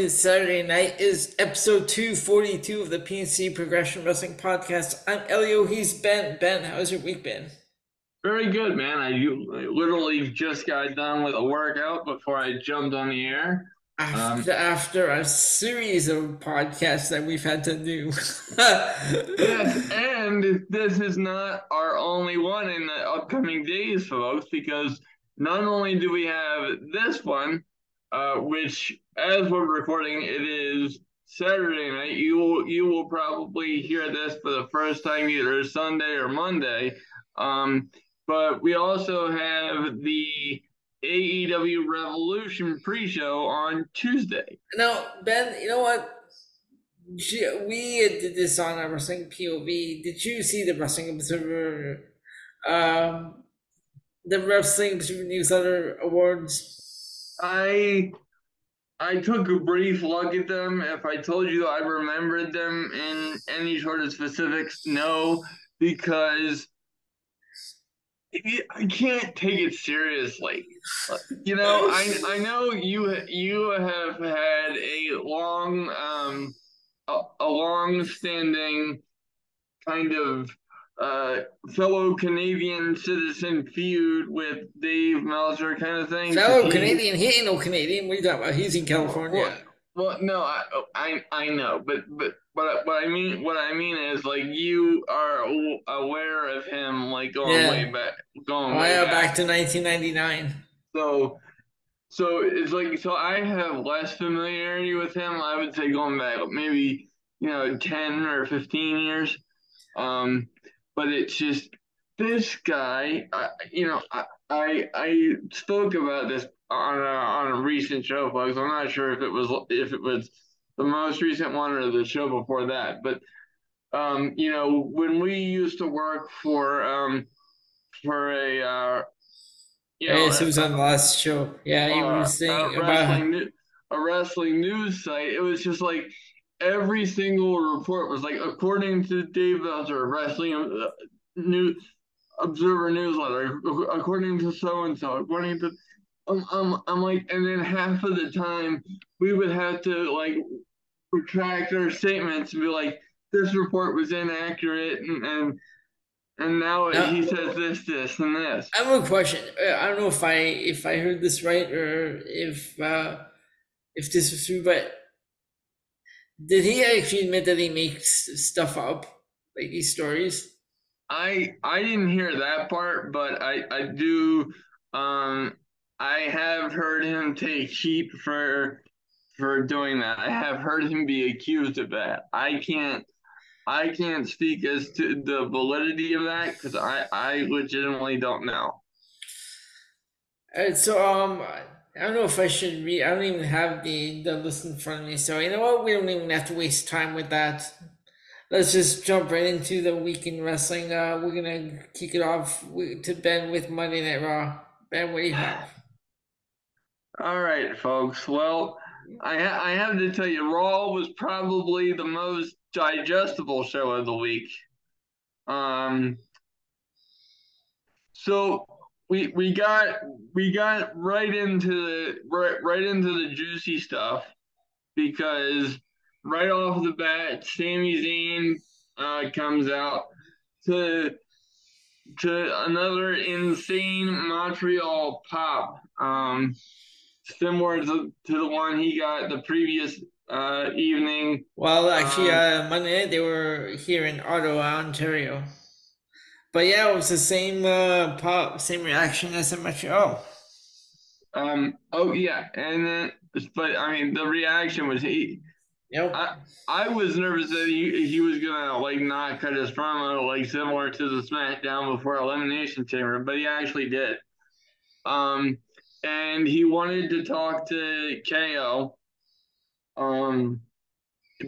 It is Saturday night. It is episode 242 of the PNC Progression Wrestling Podcast. I'm Elio. He's Ben. Ben, how's your week been? Very good, man. I, I literally just got done with a workout before I jumped on the air. After, um, after a series of podcasts that we've had to do. yes, and this is not our only one in the upcoming days, folks, because not only do we have this one, uh, which as we're recording, it is Saturday night. You will you will probably hear this for the first time either Sunday or Monday. Um, but we also have the AEW Revolution pre-show on Tuesday. Now, Ben, you know what? We did this on our wrestling POV. Did you see the Wrestling Observer, um, the Wrestling Observer Newsletter Awards? I I took a brief look at them. If I told you I remembered them in any sort of specifics, no, because I can't take it seriously. You know, I I know you you have had a long um a, a long standing kind of uh, fellow Canadian citizen feud with Dave Meltzer kind of thing. Fellow he, Canadian, he ain't no Canadian. What are you talking about? He's in California. Well, well, no, I, I I know, but but but what I mean what I mean is like you are aware of him like going yeah. way back, going oh, way back. back to 1999. So so it's like so I have less familiarity with him. I would say going back maybe you know 10 or 15 years. Um, but it's just this guy. I, you know, I, I I spoke about this on a, on a recent show, folks. I'm not sure if it was if it was the most recent one or the show before that, but um, you know, when we used to work for um for a uh, you know, yes, it was on the last show. Yeah, you uh, were saying a wrestling, about a wrestling news site. It was just like every single report was like, according to Dave Meltzer, Wrestling uh, News Observer Newsletter, according to so and so, according to, I'm, I'm, I'm like, and then half of the time we would have to like retract our statements and be like, this report was inaccurate and, and and now, now, he says this, this, and this. I have a question. Uh, I don't know if I if I heard this right or if uh, if this was true, but did he actually admit that he makes stuff up, like these stories? I I didn't hear that part, but I I do. Um, I have heard him take heat for for doing that. I have heard him be accused of that. I can't I can't speak as to the validity of that because I I legitimately don't know. And so um I don't know if I should read. I don't even have the the list in front of me. So you know what? We don't even have to waste time with that. Let's just jump right into the week in wrestling. Uh, we're gonna kick it off to Ben with Monday Night Raw. Ben, what do you have? All right, folks. Well, I ha- I have to tell you, Raw was probably the most digestible show of the week. Um. So we we got we got right into the right right into the juicy stuff because right off the bat, Sami Zayn uh, comes out to to another insane Montreal pop, um, similar to, to the one he got the previous uh, evening. Well, actually, um, uh, Monday night they were here in Ottawa, Ontario. But yeah, it was the same uh, pop, same reaction as in Montreal. Um. Oh yeah, and then but I mean the reaction was he. Yep. I, I was nervous that he, he was gonna like not cut his promo like similar to the SmackDown before Elimination Chamber, but he actually did. Um, and he wanted to talk to KO. Um,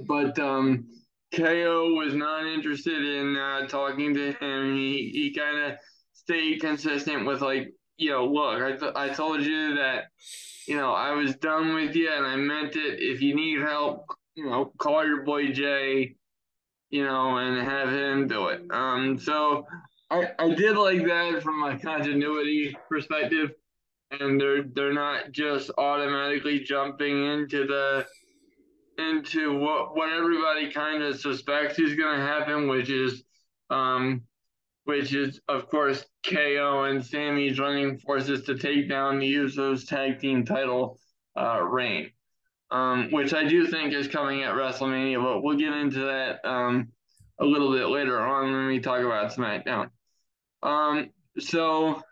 but um, KO was not interested in uh, talking to him. He he kind of stayed consistent with like, you know, look, I th- I told you that, you know, I was done with you and I meant it. If you need help, you know, call your boy Jay, you know, and have him do it. Um, so I I did like that from a continuity perspective, and they're they're not just automatically jumping into the into what what everybody kind of suspects is going to happen, which is, um, which is of course KO and Sami joining forces to take down the Usos tag team title uh, reign, um, which I do think is coming at WrestleMania, but we'll get into that um, a little bit later on when we talk about SmackDown. Um, so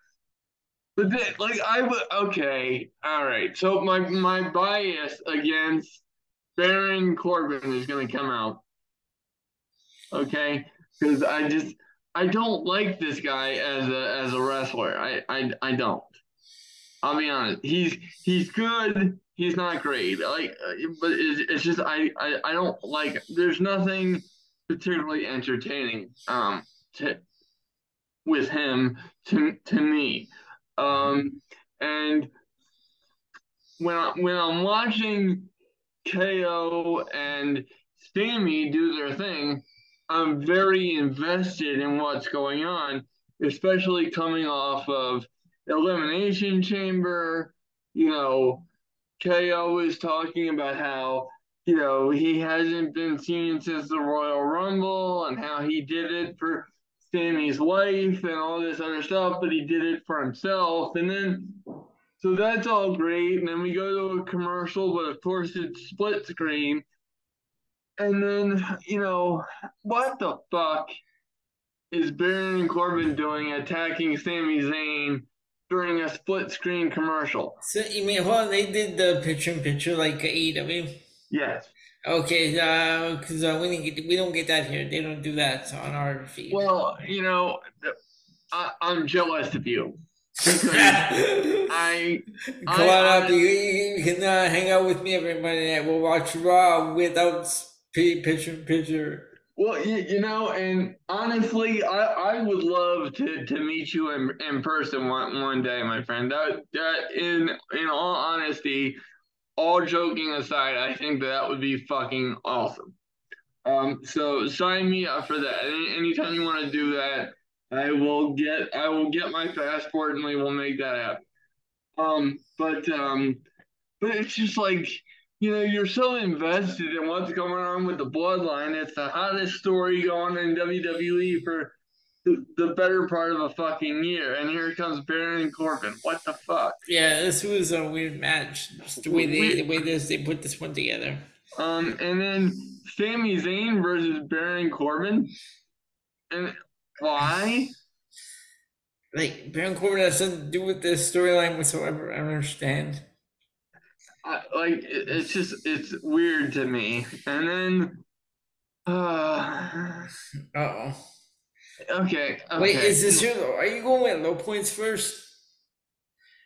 but then, like I would okay, all right. So my my bias against Baron Corbin is going to come out. Okay, because I just I don't like this guy as a as a wrestler. I I I don't. I'll be honest. He's he's good. He's not great. Like, but it's, it's just I, I I don't like. There's nothing particularly entertaining um to with him to to me. Um, and when I, when I'm watching KO and Sami do their thing, I'm very invested in what's going on, especially coming off of Elimination Chamber. You know, KO is talking about how you know he hasn't been seen since the Royal Rumble and how he did it for Sami's wife and all this other stuff, but he did it for himself. And then, so that's all great. And then we go to a commercial, but of course it's split screen. And then, you know, what the fuck is Baron Corbin doing attacking Sami Zayn during a split screen commercial? So you mean, well, they did the picture in picture like AEW? Yes. Okay, because uh, uh, we didn't get we don't get that here. They don't do that on our feed. Well, you know, I, am jealous of you. I come I, on up. You, you can uh, hang out with me every Monday night. We'll watch Raw without picture picture. Well, you, you know, and honestly, I, I would love to, to meet you in, in person one, one day, my friend. That, that in in all honesty, all joking aside, I think that, that would be fucking awesome. Um, so sign me up for that. Any, anytime you want to do that, I will get I will get my passport and we will make that happen. Um, but um, but it's just like you know you're so invested in what's going on with the bloodline. It's the hottest story going in WWE for the, the better part of a fucking year, and here comes Baron Corbin. What the fuck? Yeah, this was a weird match. Just the way they the way this they put this one together. Um, and then Sami Zayn versus Baron Corbin, and why? Like Baron Corbin has nothing to do with this storyline whatsoever. I don't understand. I, like it, it's just it's weird to me. And then, uh oh. Okay, okay. Wait, is this your? Are you going with low points first?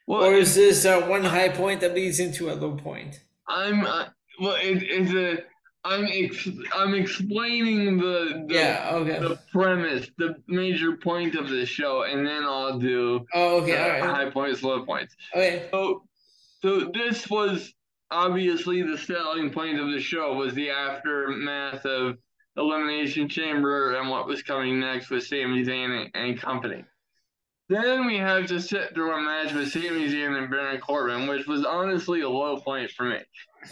Well, or is this uh, one high point that leads into a low point? I'm uh, well. It, it's a. I'm ex- I'm explaining the, the yeah okay the premise, the major point of the show, and then I'll do oh okay right. high points, low points. Okay. So so this was obviously the selling point of the show was the aftermath of Elimination Chamber and what was coming next with Sami Zayn and, and company. Then we have to sit through a match with Sami Zayn and Baron Corbin, which was honestly a low point for me.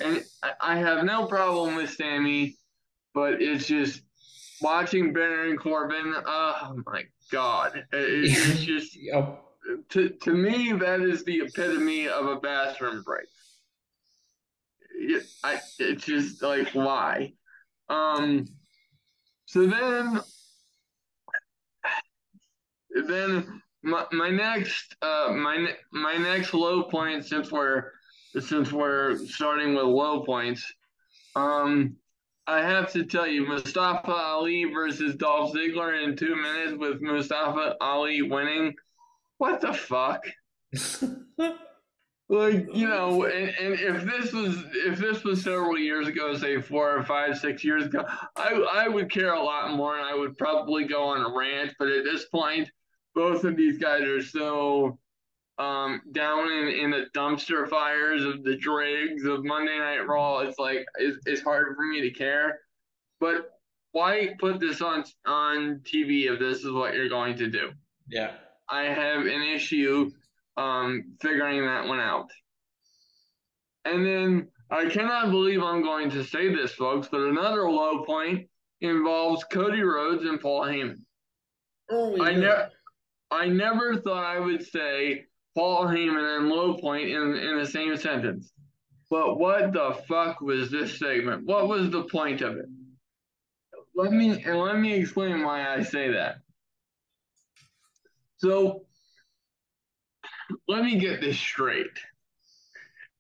And I, have no problem with Sami, but it's just watching Baron Corbin. Oh my god, it, it's just yep. to to me that is the epitome of a bathroom break. It, I, it's just like why. Um, so then, then my, my next uh my my next low point since we're since we're starting with low points, um, I have to tell you Mustafa Ali versus Dolph Ziggler in two minutes with Mustafa Ali winning. What the fuck? like you know and, and if this was if this was several years ago say four or five six years ago i i would care a lot more and i would probably go on a rant but at this point both of these guys are so um down in, in the dumpster fires of the dregs of monday night raw it's like it's, it's hard for me to care but why put this on on tv if this is what you're going to do yeah i have an issue um, figuring that one out. And then I cannot believe I'm going to say this, folks, but another low point involves Cody Rhodes and Paul Heyman. Oh, I never, I never thought I would say Paul Heyman and low point in in the same sentence. But what the fuck was this segment? What was the point of it? Let me and let me explain why I say that. So let me get this straight.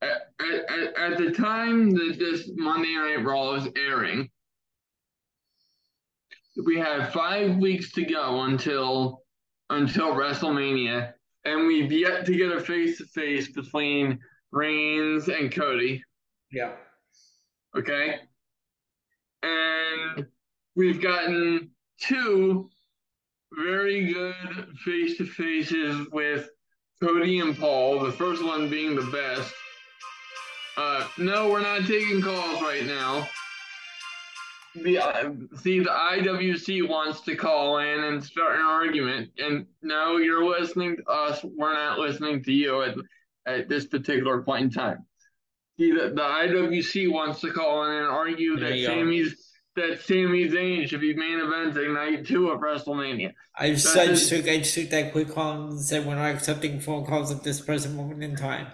At, at, at the time that this Monday Night Raw is airing, we have five weeks to go until until WrestleMania, and we've yet to get a face to face between Reigns and Cody. Yeah. Okay. And we've gotten two very good face to faces with Cody and Paul, the first one being the best. Uh, no, we're not taking calls right now. The uh, see the IWC wants to call in and start an argument, and no, you're listening to us. We're not listening to you at at this particular point in time. See, the, the IWC wants to call in and argue there that Sami's that Sami Zayn should be main eventing night two of WrestleMania. I just, I just took I just took that quick call and said we're not accepting phone calls at this present moment in time.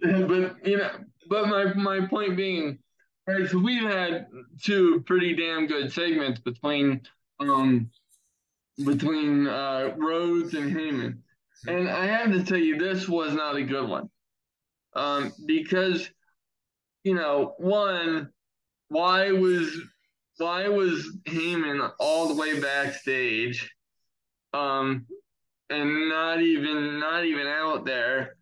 But you know, but my my point being, right? So we've had two pretty damn good segments between um between uh Rhodes and Heyman. And I have to tell you, this was not a good one. Um, because, you know, one, why was why was Heyman all the way backstage, um, and not even not even out there?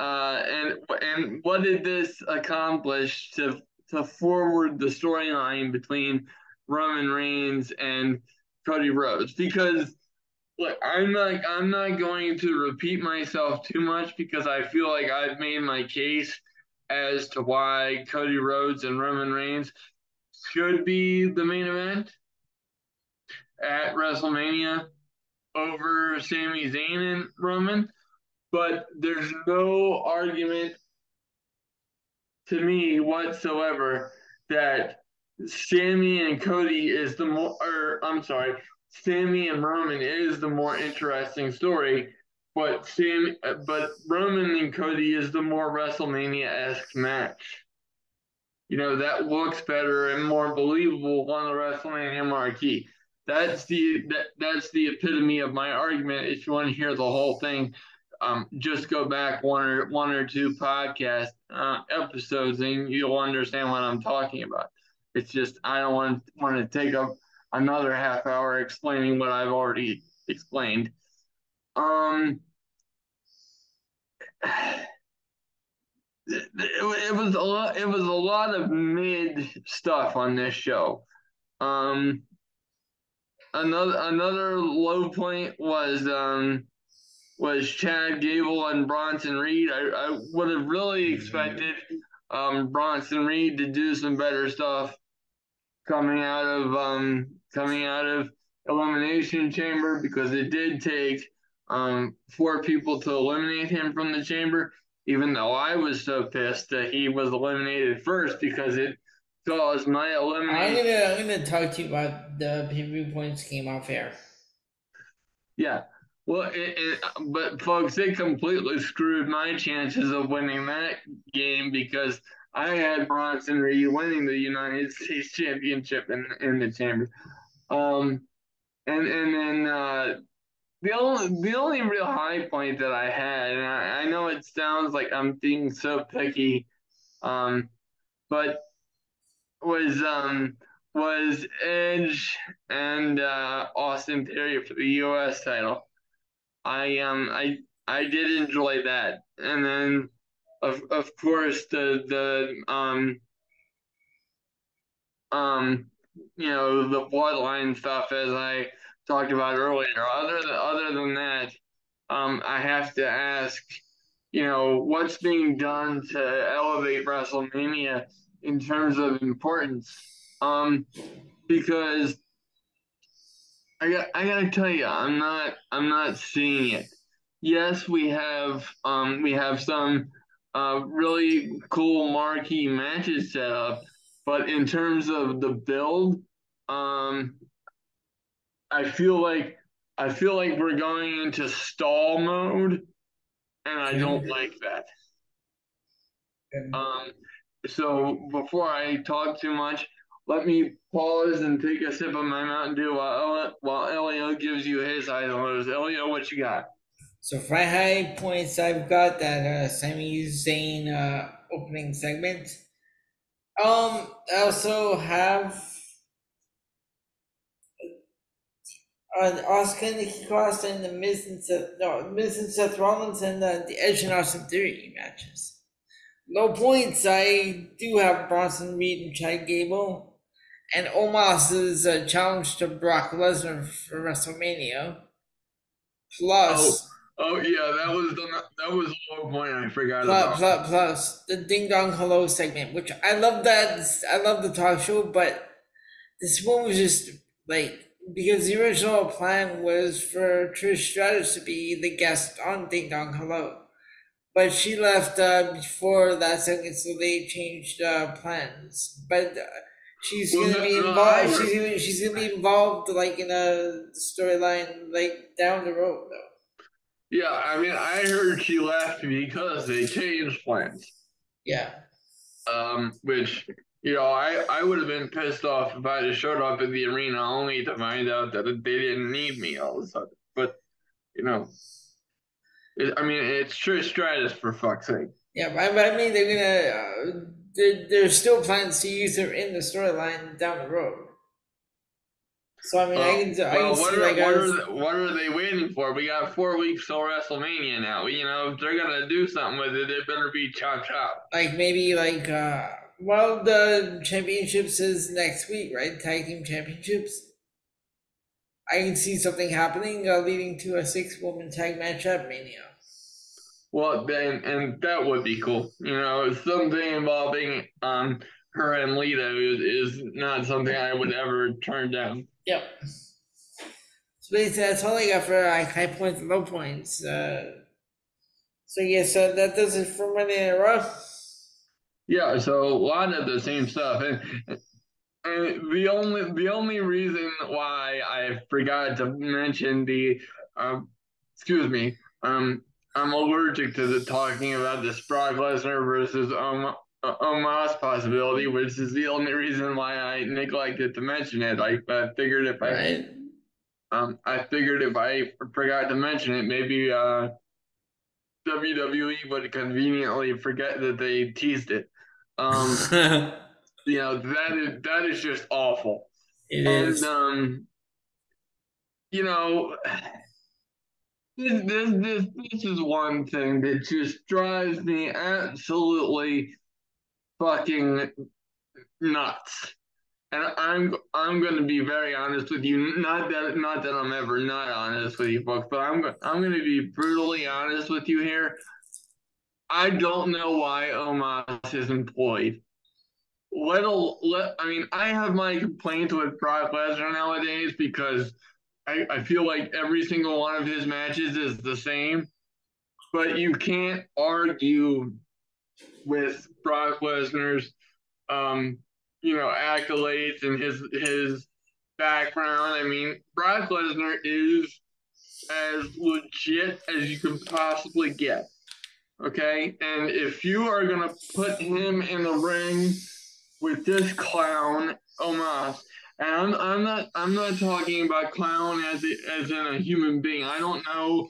Uh, and and what did this accomplish to to forward the storyline between Roman Reigns and Cody Rhodes? Because look, I'm not I'm not going to repeat myself too much because I feel like I've made my case as to why Cody Rhodes and Roman Reigns should be the main event at WrestleMania over Sami Zayn and Roman, but there's no argument to me whatsoever that Sami and Cody is the more, or I'm sorry, Sami and Roman is the more interesting story, but Sam, but Roman and Cody is the more WrestleMania esque match. You know that looks better and more believable on the WrestleMania marquee. That's the that, that's the epitome of my argument. If you want to hear the whole thing, um, just go back one or one or two podcast uh, episodes and you'll understand what I'm talking about. It's just I don't want want to take up another half hour explaining what I've already explained. Um, it, it was a lot. It was a lot of mid stuff on this show. Um, another another low point was um was Chad Gable and Bronson Reed. I, I would have really expected um Bronson Reed to do some better stuff coming out of um coming out of elimination chamber because it did take um four people to eliminate him from the chamber even though I was so pissed that he was eliminated first because it caused my elimination. I'm gonna I'm gonna talk to you about the pay points game off air. Yeah, well, it, it, but folks, it completely screwed my chances of winning that game because I had Bronson Reed winning the United States Championship in in the chamber. Um, and and then uh, the only the only real high point that I had, and I, I know it sounds like I'm being so picky, um, but was um was Edge and uh, Austin Theory for the U.S. title. I um I I did enjoy that, and then of of course the the um um you know the bloodline stuff as I talked about earlier. Other than other than that, um, I have to ask, you know, what's being done to elevate WrestleMania in terms of importance? Um, because I got I gotta tell you, I'm not I'm not seeing it. Yes, we have um we have some uh, really cool marquee matches set up. But in terms of the build, um, I feel like I feel like we're going into stall mode, and I don't like that. Um, so before I talk too much, let me pause and take a sip of my Mountain Dew while while Elio gives you his items. Elio, what you got? So for high points, I've got that uh, Sami Zayn uh, opening segment. Um, I also have uh, Asuka, Nikki Cross, and the Miz and Seth, no, Miz and Seth Rollins, and uh, the Edge and Austin Theory matches. Low points, I do have Bronson Reed and Chad Gable, and Omos's uh, challenge to Brock Lesnar for WrestleMania. Plus. Oh. Oh yeah, that was the that was a low point I forgot plus, about. Plus, plus the Ding Dong Hello segment, which I love that I love the talk show, but this one was just like because the original plan was for Trish Stratus to be the guest on Ding Dong Hello, but she left uh, before that segment, so they changed uh, plans. But uh, she's well, gonna be involved. She's gonna, she's gonna be involved like in a storyline like down the road though. Yeah, I mean, I heard she left because they changed plans. Yeah. Um, which you know, I I would have been pissed off if I had showed up in the arena only to find out that they didn't need me all of a sudden. But you know, it, I mean, it's Trish Stratus for fuck's sake. Yeah, but I mean, they're gonna. Uh, there's still plans to use her in the storyline down the road. So I mean, I can, I well, can what see are, like what, are they, what are they waiting for? We got four weeks till WrestleMania now. You know, if they're gonna do something with it, it better be chop chop. Like maybe like uh, well, the championships is next week, right? Tag team championships. I can see something happening uh, leading to a six woman tag match at Mania. Well, then, and that would be cool. You know, something involving um her and Lita is, is not something I would ever turn down. Yep. So basically, that's all I got for like high points and low points. Uh, so yeah, so that does it for Monday Night Raw. Yeah, so a lot of the same stuff, and and the only the only reason why I forgot to mention the, um, excuse me, um, I'm allergic to the talking about this Brock Lesnar versus um Omos possibility, which is the only reason why I neglected to mention it. I, I figured if I, right. um, I figured if I forgot to mention it, maybe uh, WWE would conveniently forget that they teased it. Um, you know that is that is just awful. It and, is. Um, you know. This, this this this is one thing that just drives me absolutely fucking nuts. And I'm I'm going to be very honest with you. Not that not that I'm ever not honest with you folks, but I'm I'm going to be brutally honest with you here. I don't know why Omos is employed. Let, let I mean, I have my complaints with Brock Lesnar nowadays because I, I feel like every single one of his matches is the same. But you can't argue with Brock Lesnar's, um, you know, accolades and his his background. I mean, Brock Lesnar is as legit as you can possibly get. Okay, and if you are gonna put him in the ring with this clown, Omos, and I'm, I'm not I'm not talking about clown as a, as in a human being. I don't know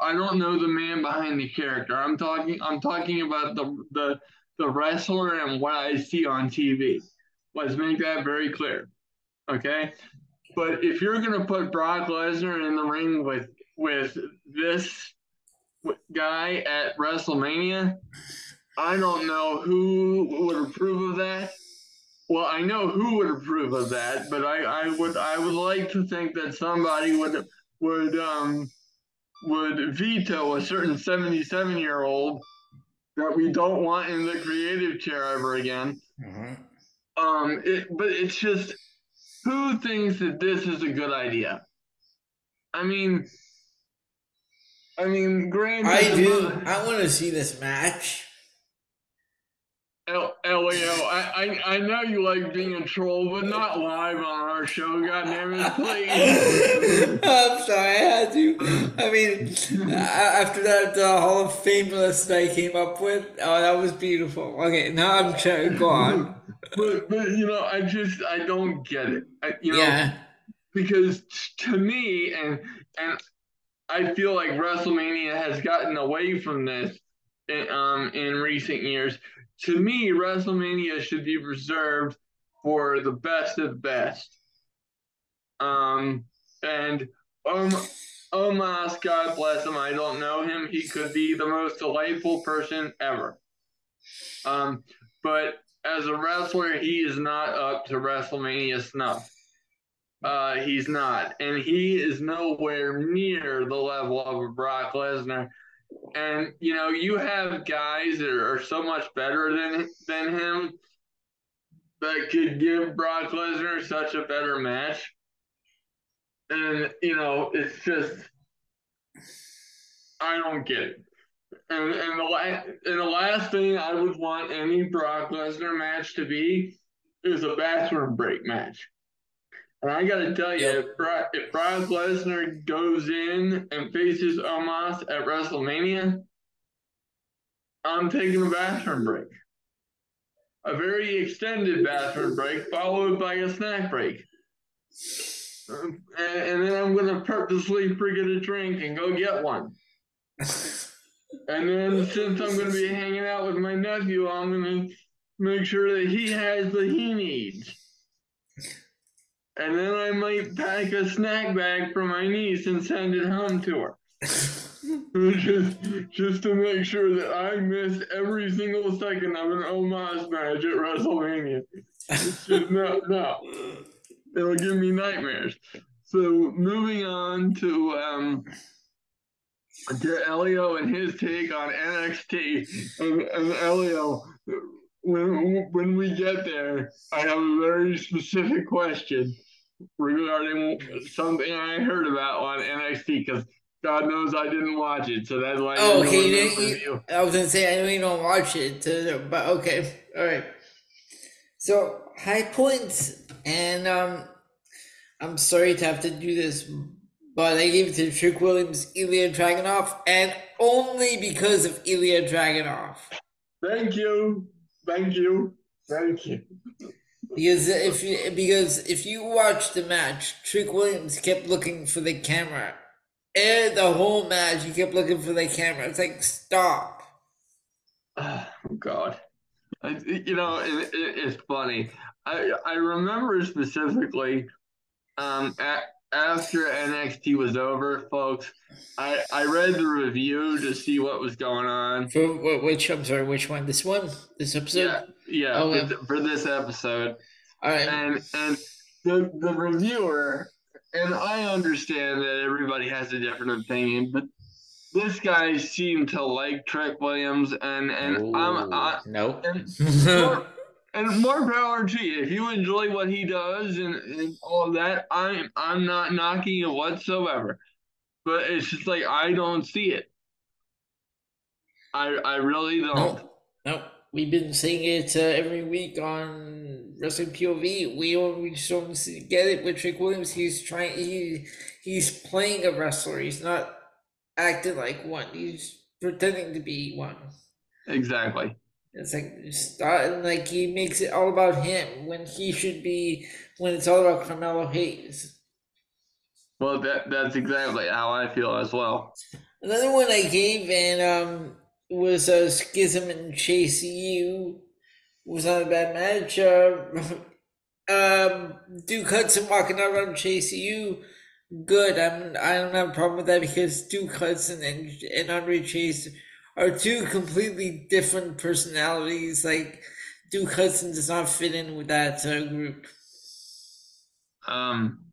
I don't know the man behind the character. I'm talking I'm talking about the the the wrestler and what I see on TV. Let's make that very clear. Okay? But if you're going to put Brock Lesnar in the ring with with this guy at WrestleMania, I don't know who would approve of that. Well, I know who would approve of that, but I, I would I would like to think that somebody would would um would veto a certain 77 year old that we don't want in the creative chair ever again. Mm-hmm. Um, it, but it's just who thinks that this is a good idea? I mean, I mean, granted, I do. I want to see this match Elio, I, I, I know you like being a troll, but not live on our show. God damn it, please. I'm sorry, I had to. I mean, after that uh, Hall of Fame list I came up with, oh, that was beautiful. Okay, now I'm trying. Go on. but but you know, I just I don't get it. I, you know, yeah. because to me, and and I feel like WrestleMania has gotten away from this in, um in recent years to me, WrestleMania should be reserved for the best of the best. Um, and um, Omos, God bless him, I don't know him. He could be the most delightful person ever. Um, but as a wrestler, he is not up to WrestleMania snuff. Uh, he's not, and he is nowhere near the level of a Brock Lesnar and you know you have guys that are so much better than than him that could give Brock Lesnar such a better match. And you know, it's just I don't get it. And and the last and the last thing I would want any Brock Lesnar match to be is a bathroom break match. And I got to tell you, yep. if, Brock, if Brock Lesnar goes in and faces Omos at WrestleMania, I'm taking a bathroom break. A very extended bathroom break, followed by a snack break. Um, and, and then I'm going to purposely forget a drink and go get one. and then since I'm going to be hanging out with my nephew, I'm going to make sure that he has what he needs and then I might pack a snack bag for my niece and send it home to her. just, just to make sure that I miss every single second of an Omos match at WrestleMania. Just, no, no. It'll give me nightmares. So moving on to um, to Elio and his take on NXT. And, and Elio, when when we get there, I have a very specific question regarding something I heard about on NXT because God knows I didn't watch it, so that's why. Oh, okay. You, you, I was gonna say I know you don't watch it, but okay, all right. So high points, and um, I'm sorry to have to do this, but I gave it to Trick Williams, Ilja Dragunov, and only because of Ilja Dragunov. Thank you, thank you, thank you. Because if you because if you watch the match, Trick Williams kept looking for the camera, and the whole match he kept looking for the camera. It's like stop. Oh God, I, you know it, it, it's funny. I I remember specifically, um, at, after NXT was over, folks. I I read the review to see what was going on. For which I'm sorry, which one? This one? This episode? Yeah. Yeah, oh, for, for, this episode. All right. And and the the reviewer and I understand that everybody has a different opinion, but this guy seemed to like Trick Williams, and and Ooh, I'm I, no, and and more power to you. If you enjoy what he does and, and all that, I'm I'm not knocking it whatsoever, but it's just like I don't see it. I I really don't. No, we've been seeing it uh, every week on Wrestling POV. We always don't get it with Trick Williams. He's trying. He he's playing a wrestler. He's not acting like one. He's pretending to be one. Exactly. It's like starting like he makes it all about him when he should be when it's all about Carmelo Hayes. Well, that that's exactly how I feel as well. Another one I gave, and um, was a Schism and Chase U was not a bad match. Uh, um, Duke Hudson walking out around Chase U, good. I'm I don't have a problem with that because Duke Hudson and and Andre Chase are two completely different personalities. Like Duke Hudson does not fit in with that uh, group. Um,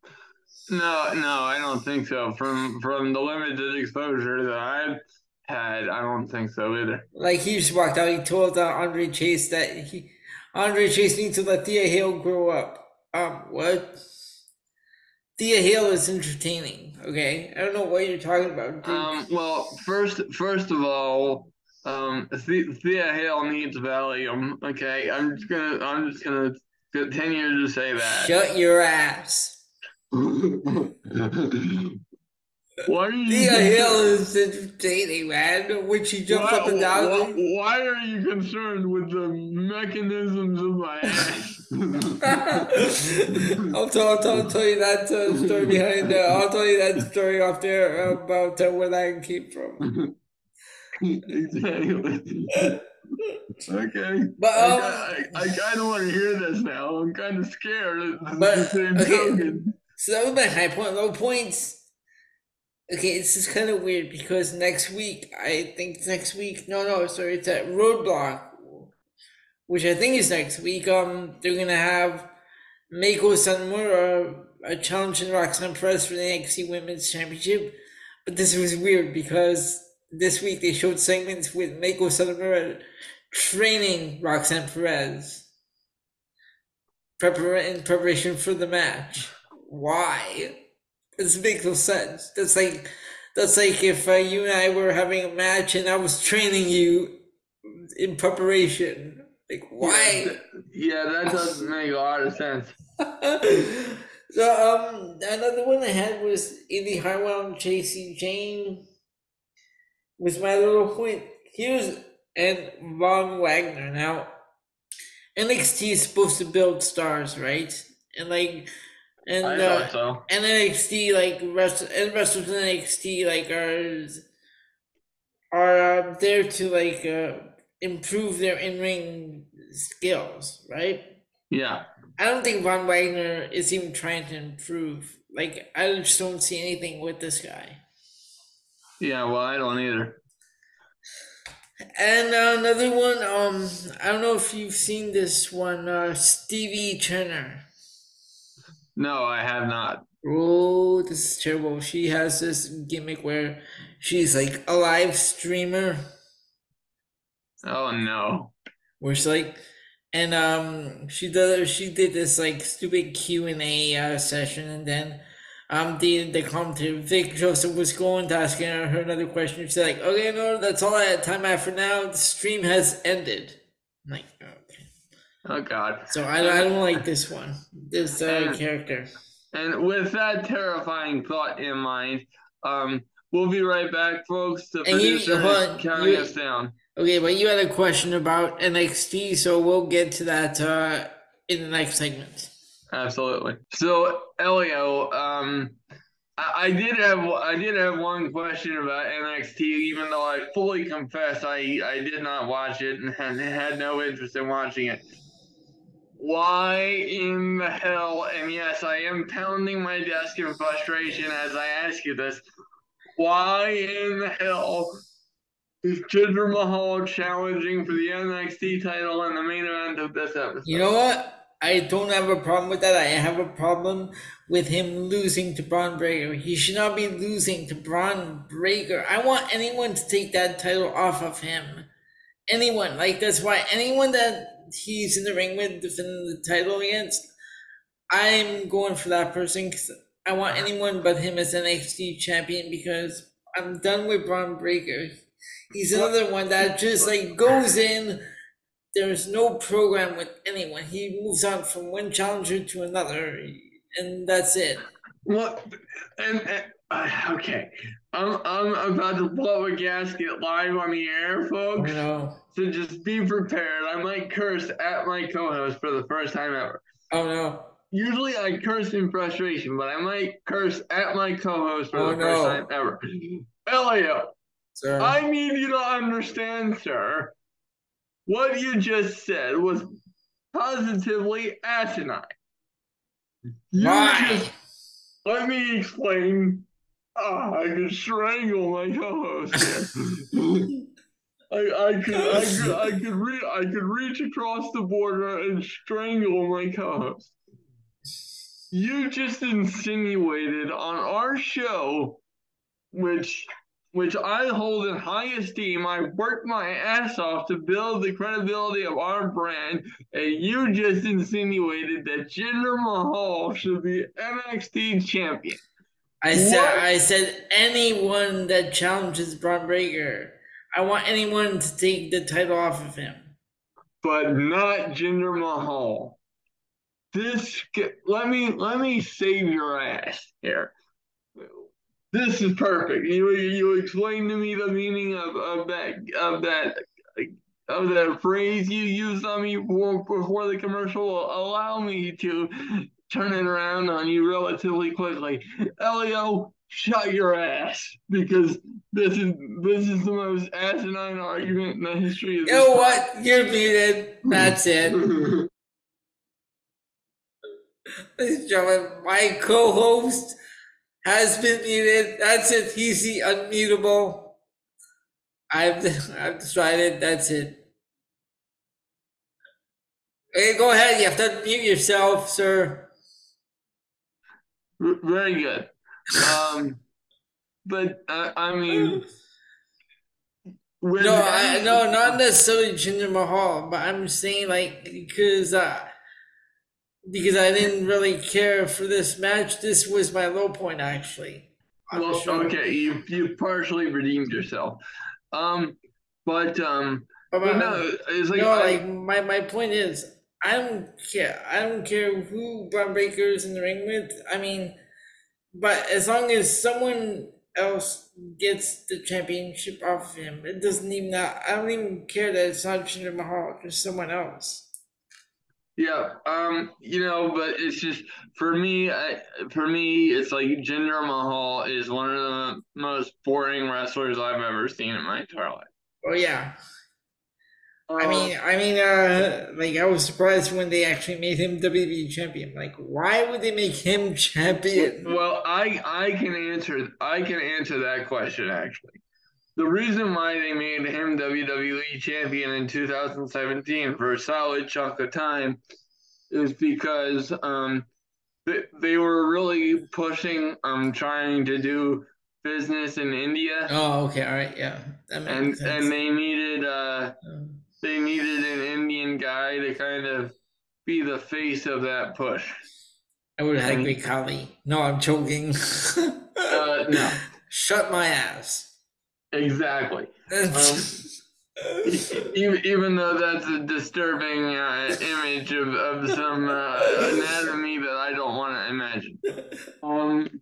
no, no, I don't think so. From from the limited exposure that I've had. I don't think so either. Like he just walked out. He told uh, Andre Chase that he Andre Chase needs to let Thea Hale grow up. Um, what? Thea Hale is entertaining. Okay, I don't know what you're talking about. Dude. Um, well, first, first of all, Um, Thea Hale needs Valium. Okay, I'm just gonna I'm just gonna continue to say that. Shut your ass. Why are you? Thea Hale is entertaining, man. When she jumps why, up and down. Why, why, are you concerned with the mechanisms of my ass? I'll, tell, I'll, tell, I'll tell you that uh, story behind. Uh, I'll tell you that story off there about uh, where that came from. exactly. okay. But um, I, I, I kind of want to hear this now. I'm kind of scared. But okay. So that was my high point. Low points Okay, this is kind of weird because next week, I think next week, no, no, sorry, it's at Roadblock, which I think is next week. Um, they're gonna have Meiko Satomura a challenge in Roxanne Perez for the NXT Women's Championship. But this was weird because this week they showed segments with Meiko Satomura training Roxanne Perez prepar- in preparation for the match. Why? This makes no sense. That's like that's like if uh, you and I were having a match and I was training you in preparation. Like why? Yeah, that doesn't make a lot of sense. so um, another one I had was Indi Hartwell and Jacy Jayne. Was my little point. Here's and Von Wagner. Now NXT is supposed to build stars, right? And like and I uh, so. and NXT like rest and wrestlers in NXT like are are uh, there to like uh, improve their in ring skills, right? Yeah. I don't think Von Wagner is even trying to improve. Like I just don't see anything with this guy. Yeah, well, I don't either. And uh, another one, um, I don't know if you've seen this one, uh, Stevie Turner. No, I have not. Oh, this is terrible. She has this gimmick where she's like a live streamer. Oh no. Where she's like, and um, she did she did this like stupid Q and A uh, session, and then um, the the commentator Vic Joseph was going to ask her another question. She's like, okay, no, that's all I had time at for now. The stream has ended. I'm like, Oh God! So I, I don't like this one. This uh, and, character. And with that terrifying thought in mind, um, we'll be right back, folks. To finish the producer is counting you, us down. Okay, but you had a question about NXT, so we'll get to that uh, in the next segment. Absolutely. So, Elio, um, I, I did have I did have one question about NXT, even though I fully confess I I did not watch it and had no interest in watching it why in the hell, and yes, I am pounding my desk in frustration as I ask you this, why in the hell is Jinder Mahal challenging for the NXT title in the main event of this episode? You know what? I don't have a problem with that. I have a problem with him losing to Bron Breakker. He should not be losing to Bron Breakker. I want anyone to take that title off of him. Anyone. Like, that's why anyone that he's in the ring with defending the title against, I'm going for that person because I want anyone but him as an NXT champion because I'm done with Bron Breakker. He's another one that just like goes in. There's no program with anyone. He moves on from one challenger to another, and that's it. What? And, and uh, okay, I'm I'm about to blow a gasket live on the air, folks. No. So just be prepared. I might curse at my co-host for the first time ever. Oh no. Usually I curse in frustration, but I might curse at my co-host for oh, the no. first time ever. Elliot, sir. I need you to understand, sir. What you just said was positively asinine. You Why? Just, let me explain. Oh, I could strangle my co-host. I, I could I could I could re- I could reach across the border and strangle my co-host. You just insinuated on our show, which which I hold in high esteem. I worked my ass off to build the credibility of our brand, and you just insinuated that Jinder Mahal should be NXT champion. I said I said anyone that challenges Bron Breakker. I want anyone to take the title off of him. But not Jinder Mahal. This let me let me save your ass here. This is perfect. You you explain to me the meaning of, of that of that of that phrase you used on me before, before the commercial. Allow me to turn it around on you relatively quickly. Elio, shut your ass because this is this is the most asinine argument in the history of. You know what? You're muted. That's it. Ladies and gentlemen, my co-host has been muted. That's it. He's the unmutable. I've I've decided that's it. Hey, go ahead. You have to mute yourself, sir. Very good. Um, but uh, I mean, no, I, no, not necessarily Jinder Mahal, but I'm saying like because uh, because I didn't really care for this match. This was my low point, actually. Well, okay, you you partially redeemed yourself. Um, but um, but, but no, it's like no, I, like my my point is, I don't care. I don't care who Bron Breakker is in the ring with. I mean, but as long as someone else gets the championship off of him, it doesn't even. I don't even care that it's not Jinder Mahal, just someone else. Yeah, um, you know, but it's just for me. I, for me, it's like Jinder Mahal is one of the most boring wrestlers I've ever seen in my entire life. Oh yeah. I mean, I mean, uh, like I was surprised when they actually made him WWE champion. Like, why would they make him champion? Well, I I can answer I can answer that question actually. The reason why they made him WWE champion in 2017 for a solid chunk of time is because um, they, they were really pushing um trying to do business in India. Oh, okay, all right, yeah, and sense. and they needed uh oh. They needed an Indian guy to kind of be the face of that push. I would have had Khali. No, I'm choking. uh, no, shut my ass. Exactly. Um, even though that's a disturbing uh, image of, of some uh, anatomy that I don't want to imagine. Um,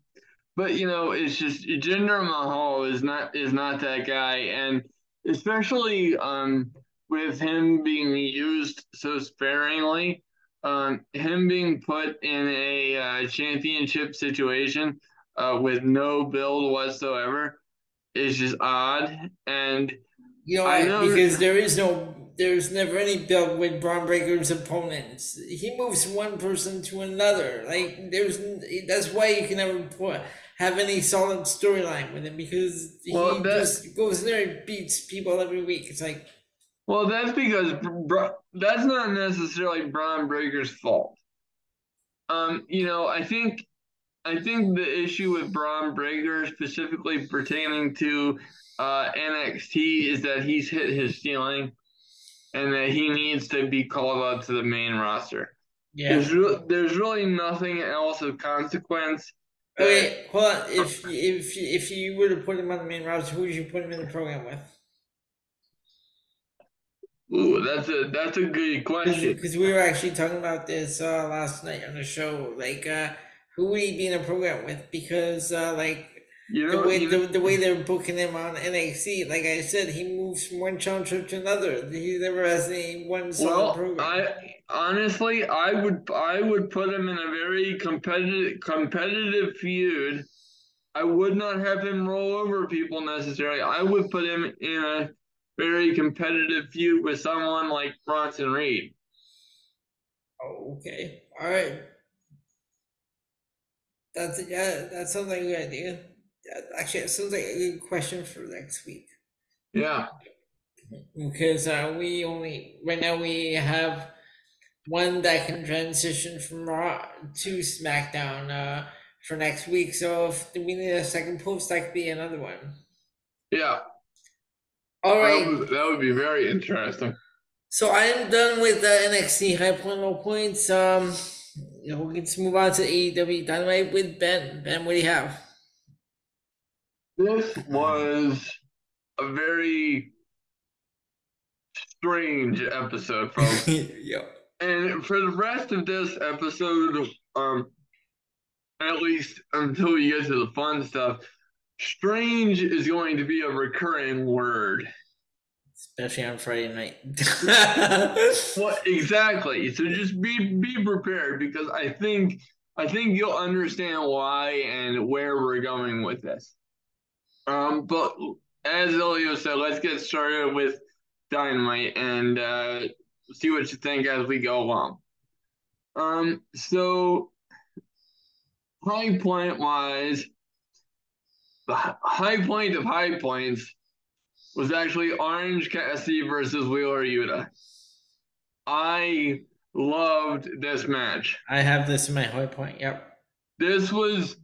but you know, it's just Jinder Mahal is not is not that guy, and especially um, with him being used so sparingly, um, him being put in a uh, championship situation uh, with no build whatsoever is just odd. And you know, I know because there is no, there's never any build with Bron Breakker's opponents. He moves one person to another. Like there's, that's why you can never put, have any solid storyline with him because well, he just goes there and beats people every week. It's like, well, that's because that's not necessarily Bron Breakker's fault. Um, you know, I think I think the issue with Bron Breakker, specifically pertaining to uh, NXT, is that he's hit his ceiling, and that he needs to be called up to the main roster. Yeah, there's re- there's really nothing else of consequence. Okay, hold on. If if if you were to put him on the main roster, who would you put him in the program with? Ooh, that's a that's a good question. Because we were actually talking about this uh, last night on the show. Like, uh, who would he be in a program with? Because uh, like you know, the way the, the, way they're booking him on NXT, like I said, he moves from one challenge to another. He never has any one solid well, program. I honestly, I would I would put him in a very competitive competitive feud. I would not have him roll over people necessarily. I would put him in a very competitive feud with someone like Bronson Reed. Oh, okay. All right. That's yeah. That sounds like a good idea. Actually, it sounds like a good question for next week. Yeah. Because uh, we only right now we have one that can transition from Raw to SmackDown uh, for next week. So if we need a second post, that could be another one. Yeah. All right. That would, that would be very interesting. So I'm done with the NXT high point low points. Um, you know, let's move on to AEW Dynamite with Ben. Ben, what do you have? This was a very strange episode, folks. yep. And for the rest of this episode, um, at least until we get to the fun stuff, strange is going to be a recurring word. Especially on Friday night. well, exactly. So just be be prepared because I think I think you'll understand why and where we're going with this. Um, but as Elio said, let's get started with Dynamite and uh, see what you think as we go along. Um, so high point wise, the high point of high points was actually Orange Cassidy versus Wheeler Yuta. I loved this match. I have this in my high point. Yep. This was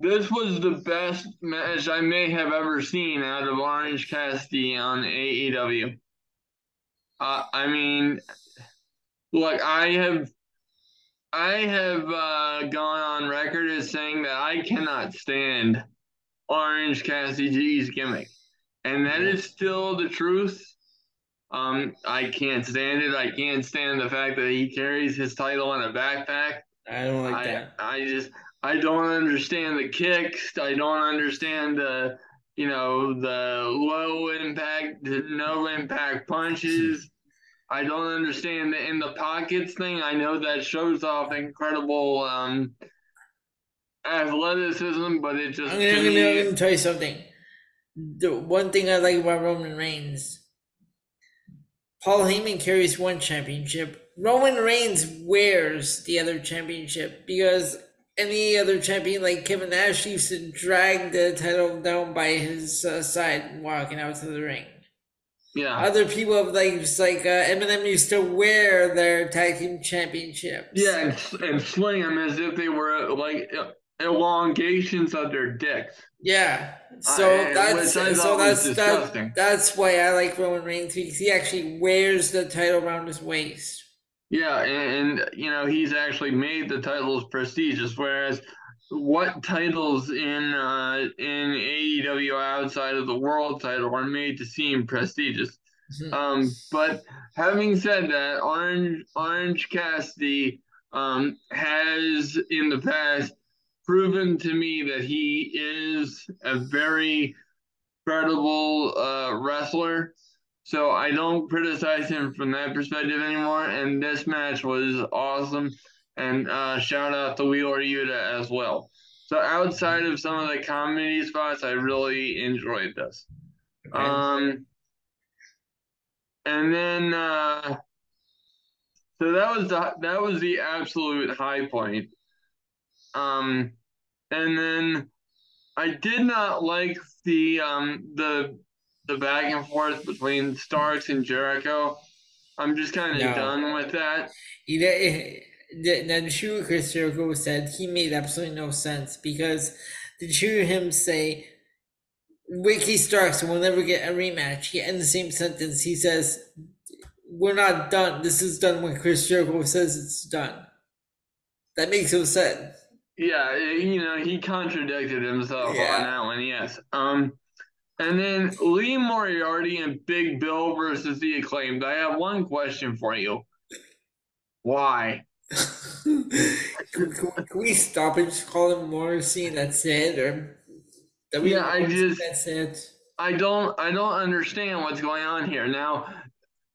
this was the best match I may have ever seen out of Orange Cassidy on AEW. Uh, I mean, look, I have I have uh, gone on record as saying that I cannot stand Orange Cassidy's gimmick, and that is still the truth. Um, I can't stand it. I can't stand the fact that he carries his title in a backpack. I don't like I, that. I just I don't understand the kicks. I don't understand the you know the low impact, the no impact punches. I don't understand the in the pockets thing. I know that shows off incredible um, athleticism, but it just. I'm gonna, I'm gonna, I'm gonna tell you something. The one thing I like about Roman Reigns, Paul Heyman carries one championship. Roman Reigns wears the other championship because any other champion like Kevin Nash used to drag the title down by his uh, side walking out to the ring. Yeah. Other people have like just like uh, MNM used to wear their tag team championships. Yeah, and, and sling them as if they were like elongations of their dicks. Yeah. So that's so that's that, that's why I like Roman Reigns because he actually wears the title around his waist. Yeah, and, and you know he's actually made the titles prestigious, whereas what titles in uh, in AEW outside of the world title are made to seem prestigious. Mm-hmm. Um, but having said that, Orange Orange Cassidy um, has in the past proven to me that he is a very credible uh, wrestler. So I don't criticize him from that perspective anymore. And this match was awesome. And uh, shout out to Wheeler Yuta as well. So outside of some of the comedy spots, I really enjoyed this. Um, and then uh, so that was the that was the absolute high point. Um, and then I did not like the um the the back and forth between Starks and Jericho. I'm just kind of no. done with that. You know, the, the true Chris Jericho said he made absolutely no sense because to hear him say Ricky Starks will never get a rematch, he in the same sentence he says we're not done. This is done when Chris Jericho says it's done. That makes no sense. Yeah, you know, he contradicted himself yeah. on that one, yes. Um and then Lee Moriarty and Big Bill versus the acclaimed. I have one question for you. Why? can, can, we stop and just call him Morrissey and that's it? Or yeah, I just that's it. I don't I don't understand what's going on here. Now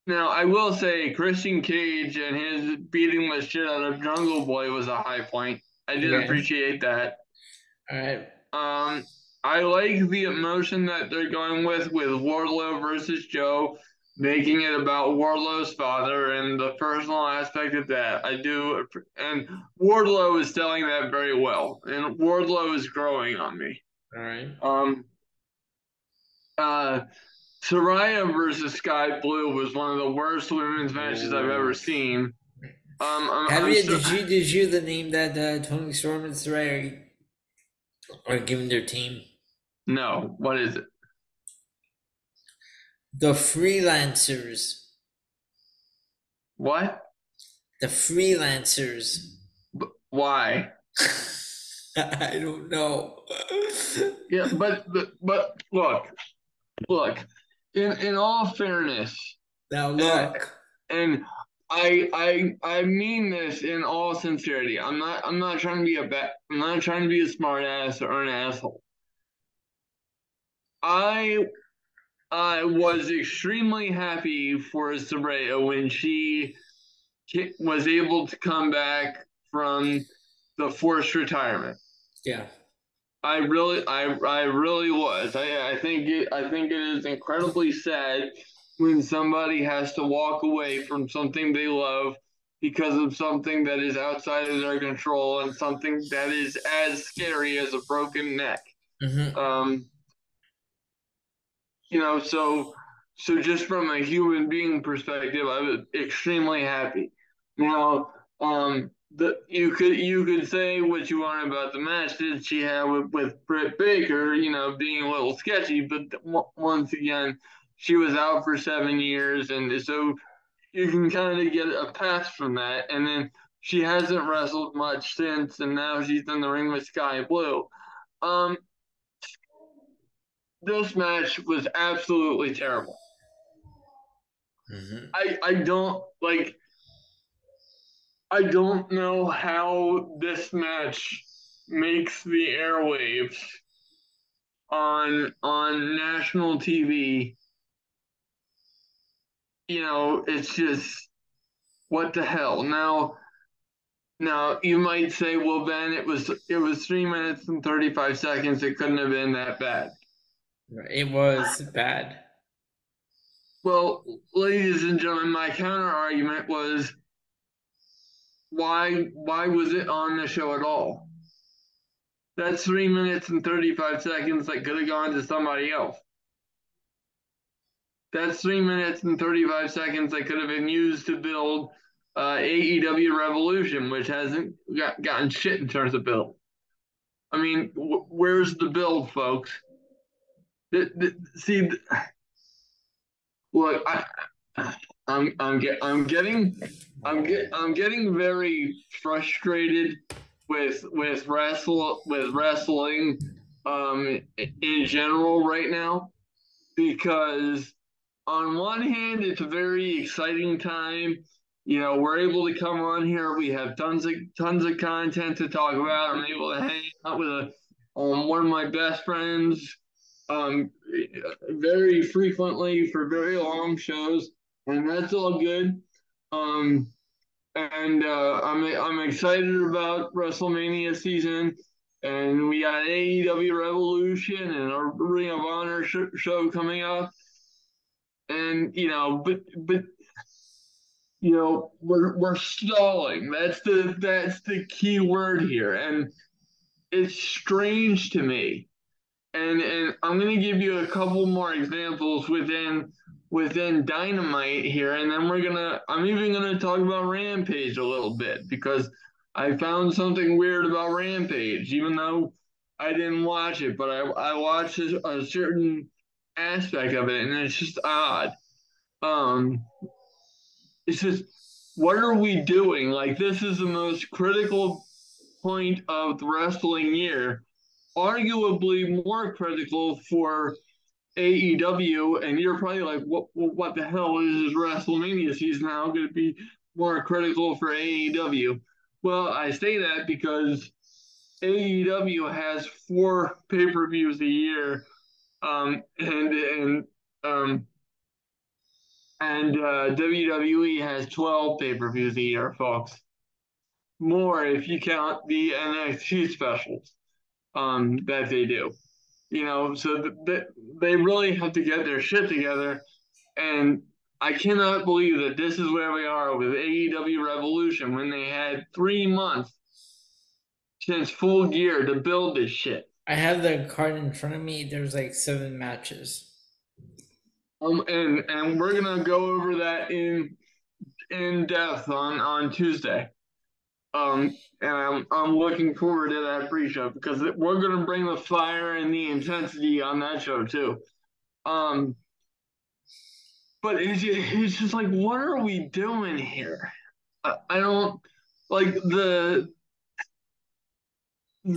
now I will say Christian Cage and his beating the shit out of Jungle Boy was a high point. I did yeah. appreciate that. All right. Um I like the emotion that they're going with with Wardlow versus Joe making it about Wardlow's father and the personal aspect of that. I do, and Wardlow is selling that very well, and Wardlow is growing on me. All right. Um. Uh, Saraya versus Skye Blue was one of the worst women's matches I've ever seen. Um, I'm, Have I'm you, so, did you did you the name that uh, Toni Storm and Saraya are giving their team? No. What is it? The freelancers. What? The freelancers. B- why? I don't know. yeah, but, but but look, look. In in all fairness, Now look. And, and I I I mean this in all sincerity. I'm not I'm not trying to be a bet. I'm not trying to be a smart ass or an asshole. I I was extremely happy for Saraya when she was able to come back from the forced retirement. Yeah. I really I I really was. I I think it I think it is incredibly sad when somebody has to walk away from something they love because of something that is outside of their control and something that is as scary as a broken neck. Mm-hmm. Um, you know, so so just from a human being perspective, I was extremely happy. Now, um, the you could you could say what you want about the match that she had with, with Britt Baker, you know, being a little sketchy, but once again, she was out for seven years, and so you can kind of get a pass from that. And then she hasn't wrestled much since, and now she's in the ring with Skye Blue. Um, this match was absolutely terrible. Mm-hmm. I I don't like. I don't know how this match makes the airwaves on on national TV you know, it's just what the hell. Now, now you might say, well, Ben, it was it was three minutes and thirty five seconds. It couldn't have been that bad. It was bad. Well, ladies and gentlemen, my counter argument was why why was it on the show at all? That's three minutes and thirty five seconds that could have gone to somebody else. That's three minutes and 35 seconds that could have been used to build uh, AEW Revolution, which hasn't got, gotten shit in terms of build. I mean, where's the build, folks? The, the, see, look, I, I'm I'm get I'm getting I'm get I'm getting very frustrated with with wrestle with wrestling um in general right now because on one hand, it's a very exciting time. You know, we're able to come on here. We have tons of tons of content to talk about. I'm able to hang out with a um, one of my best friends um, very frequently for very long shows, and that's all good. Um, and uh, I'm I'm excited about WrestleMania season, and we got AEW Revolution and our Ring of Honor sh- show coming up and you know, but but you know, we're we're stalling. That's the that's the key word here, and it's strange to me. And and I'm gonna give you a couple more examples within within Dynamite here, and then we're gonna I'm even gonna talk about Rampage a little bit because I found something weird about Rampage, even though I didn't watch it, but I I watched a, a certain aspect of it, and it's just odd. Um, it's just what are we doing? Like this is the most critical point of the wrestling year, arguably more critical for AEW, and you're probably like, what what the hell is this WrestleMania season now going to be more critical for AEW? Well, I say that because AEW has four pay per views a year um, and and um, and uh, WWE has 12 pay per views a year, folks. More if you count the NXT specials um, that they do. You know, so th- they really have to get their shit together. And I cannot believe that this is where we are with AEW Revolution when they had three months since full gear to build this shit. I have the card in front of me. There's like seven matches. Um, and and we're gonna go over that in in depth on on Tuesday. Um, and I'm I'm looking forward to that pre-show because we're gonna bring the fire and the intensity on that show too. Um, but it's it's just like, what are we doing here? I, I don't like the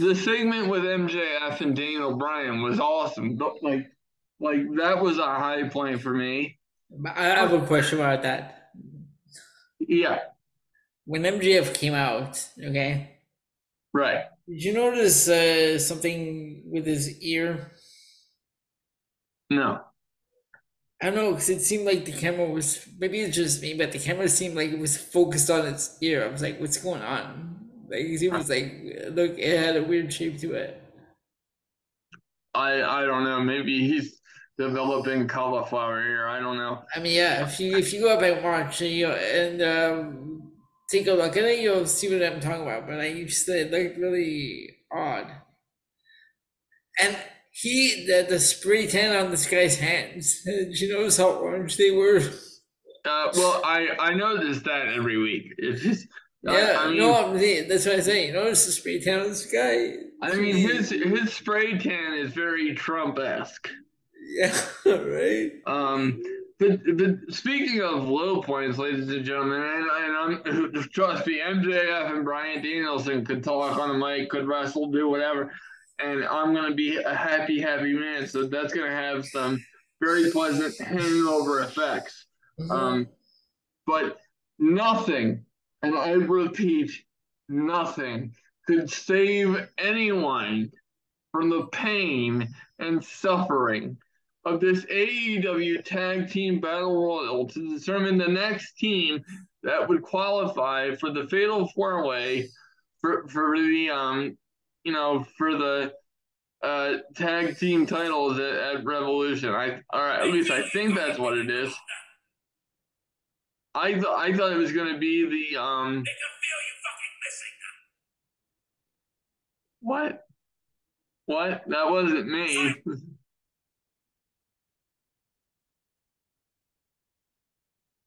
the segment with MJF and Daniel Bryan was awesome. But like, like that was a high point for me. I have a question about that. Yeah. When MJF came out, okay. Right. Did you notice uh, something with his ear? No. I don't know because it seemed like the camera was maybe it's just me, but the camera seemed like it was focused on its ear. I was like, "What's going on?" Like it was like, look, it had a weird shape to it. I I don't know. Maybe he's developing cauliflower ear. I don't know. I mean, yeah. If you if you go up and watch and you and um, take a look at it, you'll see what I'm talking about. But I used to it looked really odd. And he the, the spray tan on this guy's hands. Did you notice how orange they were? Uh, well, I I noticed that every week. It's just yeah, I mean, no, I'm, that's what I'm saying. You notice the spray tan on this guy. I mean, his his spray tan is very Trump esque. Yeah, right. Um, but, but speaking of low points, ladies and gentlemen, and, and I'm, trust me, MJF and Bryan Danielson could talk on the mic, could wrestle, do whatever and I'm gonna be a happy, happy man. So that's gonna have some very pleasant hangover effects. Mm-hmm. Um, but nothing, and I repeat, nothing could save anyone from the pain and suffering of this AEW Tag Team Battle Royal to determine the next team that would qualify for the Fatal Four Way for for the um you know, for the uh, tag team titles at, at Revolution. I all right, at least I think that's what it is. I th- I thought it was going to be the um. What? What? That wasn't me.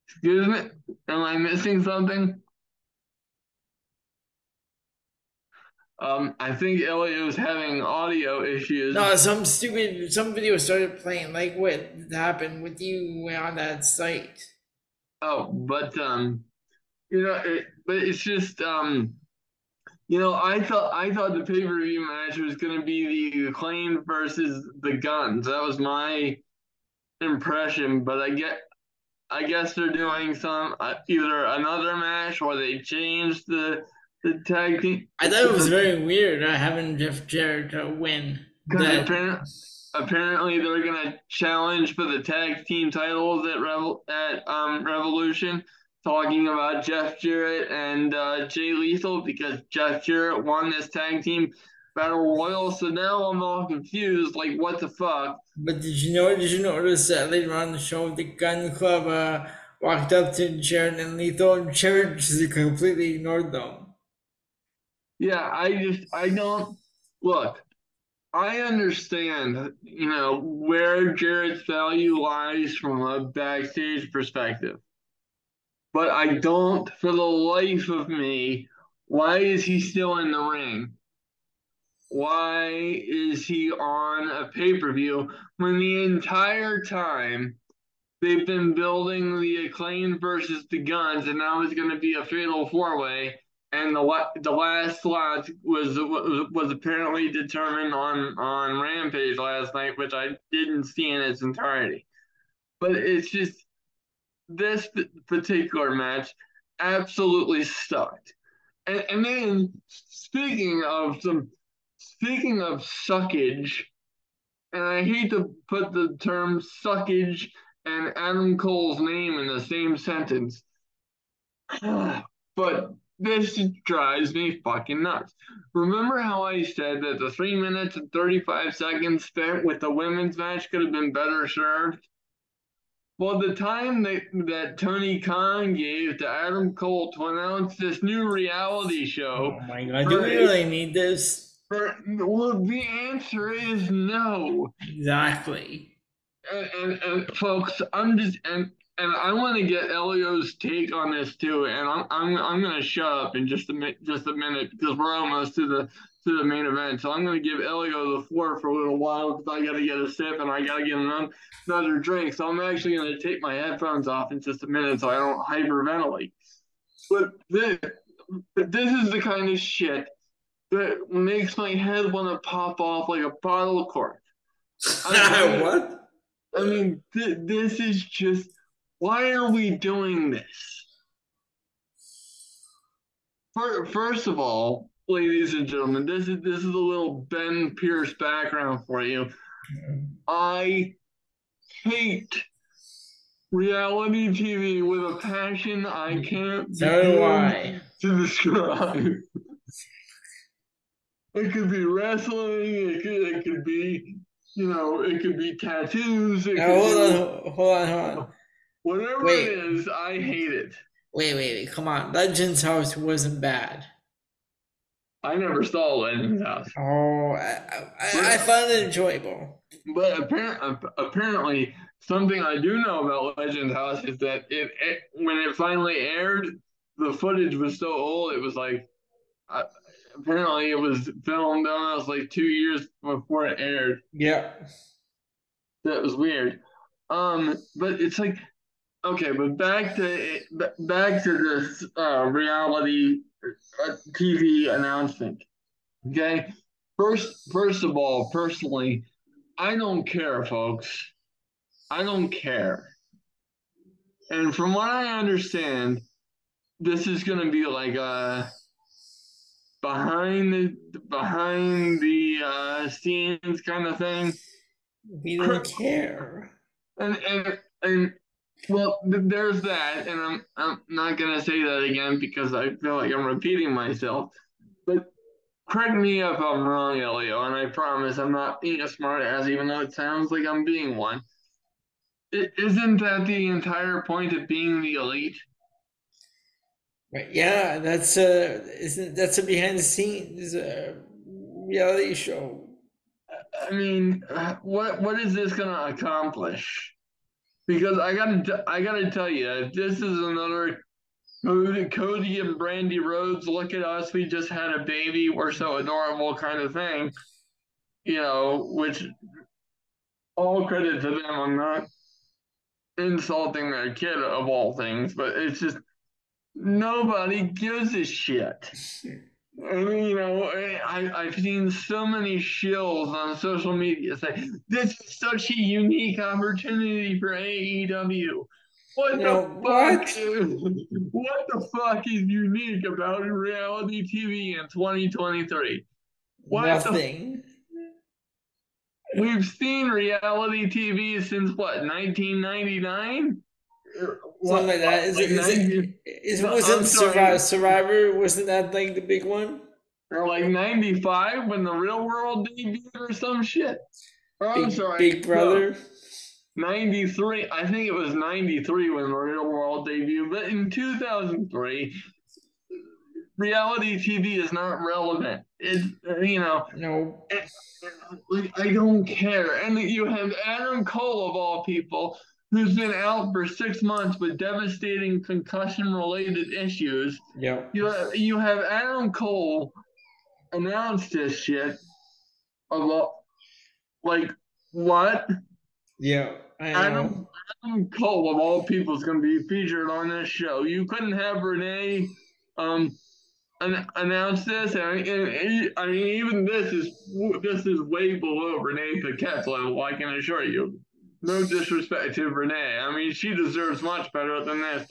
Excuse me? Am I missing something? Um, I think Elio was having audio issues. No, some stupid some video started playing. Like what happened with you on that site? Oh, but um, you know, it, but it's just um, you know, I thought I thought the pay per view match was going to be the acclaim versus the Gunns. That was my impression, but I get. I guess they're doing some uh, either another match or they changed the the tag team. I thought it was very weird uh, having Jeff Jarrett uh, win. That... Apparently, they're gonna challenge for the tag team titles at Revel at um, Revolution. Talking about Jeff Jarrett and uh, Jay Lethal because Jeff Jarrett won this tag team battle royal. So now I'm all confused. Like, what the fuck? But did you know? Did you notice that later on the show, the Gun Club uh, walked up to Jarrett and Lethal, and Jarrett just completely ignored them. Yeah, I just I don't look. I understand, you know, where Jarrett's value lies from a backstage perspective. But I don't, for the life of me, why is he still in the ring? Why is he on a pay per view when the entire time they've been building the acclaim versus the Gunns and now it's going to be a fatal four way? And the the last slot was was apparently determined on on Rampage last night, which I didn't see in its entirety. But it's just this particular match absolutely sucked. And and then speaking of some speaking of suckage, and I hate to put the term suckage and Adam Cole's name in the same sentence, but this drives me fucking nuts. Remember how I said that the three minutes and 35 seconds spent with the women's match could have been better served? Well, the time that, that Tony Khan gave to Adam Cole to announce this new reality show. Oh my god, do we really need this? For, well, the answer is no. Exactly. And, and, and folks, I'm just, and and I want to get Elio's take on this too. And I'm I'm I'm gonna shut up in just a minute, just a minute because we're almost to the to the main event. So I'm gonna give Elio the floor for a little while because I gotta get a sip and I gotta get another, another drink. So I'm actually gonna take my headphones off in just a minute so I don't hyperventilate. But this, this is the kind of shit that makes my head want to pop off like a bottle cork. I mean, what? I mean, th- this is just why are we doing this? First of all, ladies and gentlemen, this is this is a little Ben Pierce background for you. I hate reality TV with a passion I can't so do I. to describe. It could be wrestling. It could, it could be, you know, it could be tattoos. It now, hold be, on, hold on, hold on. Whatever wait. it is, I hate it. Wait, wait, wait. Come on. Legends House wasn't bad. I never saw Legends House. Oh, I, I, I found it enjoyable. But apparently, apparently, something I do know about Legends House is that it, it when it finally aired, the footage was so old. It was like, uh, apparently, it was filmed almost like two years before it aired. Yeah, that was weird. Um, but it's like, okay, but back to back to this uh, reality uh, TV announcement. Okay, first, first of all, personally, I don't care, folks. I don't care. And from what I understand, this is going to be like a behind the behind the uh, scenes kind of thing. We don't care. And and and well, there's that, and I'm I'm not gonna say that again because I feel like I'm repeating myself. But correct me if I'm wrong, Elio, and I promise I'm not being a smart ass, even though it sounds like I'm being one. is isn't that the entire point of being the elite? Right. Yeah, that's a isn't that's a behind the scenes uh, reality show. I mean, what what is this gonna accomplish? Because I gotta I gotta tell you, this is another Cody, and Brandi Rhodes, look at us, we just had a baby, we're so adorable kind of thing. You know, which all credit to them. I'm not insulting their kid of all things, but it's just nobody gives a shit. I mean, you know, I, I've seen so many shills on social media say, this is such a unique opportunity for AEW. What the fuck? What? what the fuck is unique about reality TV in 2023? What Nothing. The, we've seen reality TV since what 1999. Something like that. Is, like it, is, it, is it wasn't Survivor, Survivor? Wasn't that like the big one? Or like 95 when the real world debuted or some shit. Oh, I'm sorry. Big Brother. No. 93, I think it was 93 when the Real World debuted, but in 2003, reality TV is not relevant. It's, you know, no. It, like, I don't care. And you have Adam Cole, of all people, who's been out for six months with devastating concussion related issues. Yeah. You, have, you have Adam Cole announce this shit. About, like, what? Yeah. Adam, Adam Cole of all people is going to be featured on this show. You couldn't have Renee um an, announce this, and, and, and, I mean even this is this is way below Renee Paquette's level. I can assure you. No disrespect to Renee. I mean she deserves much better than this.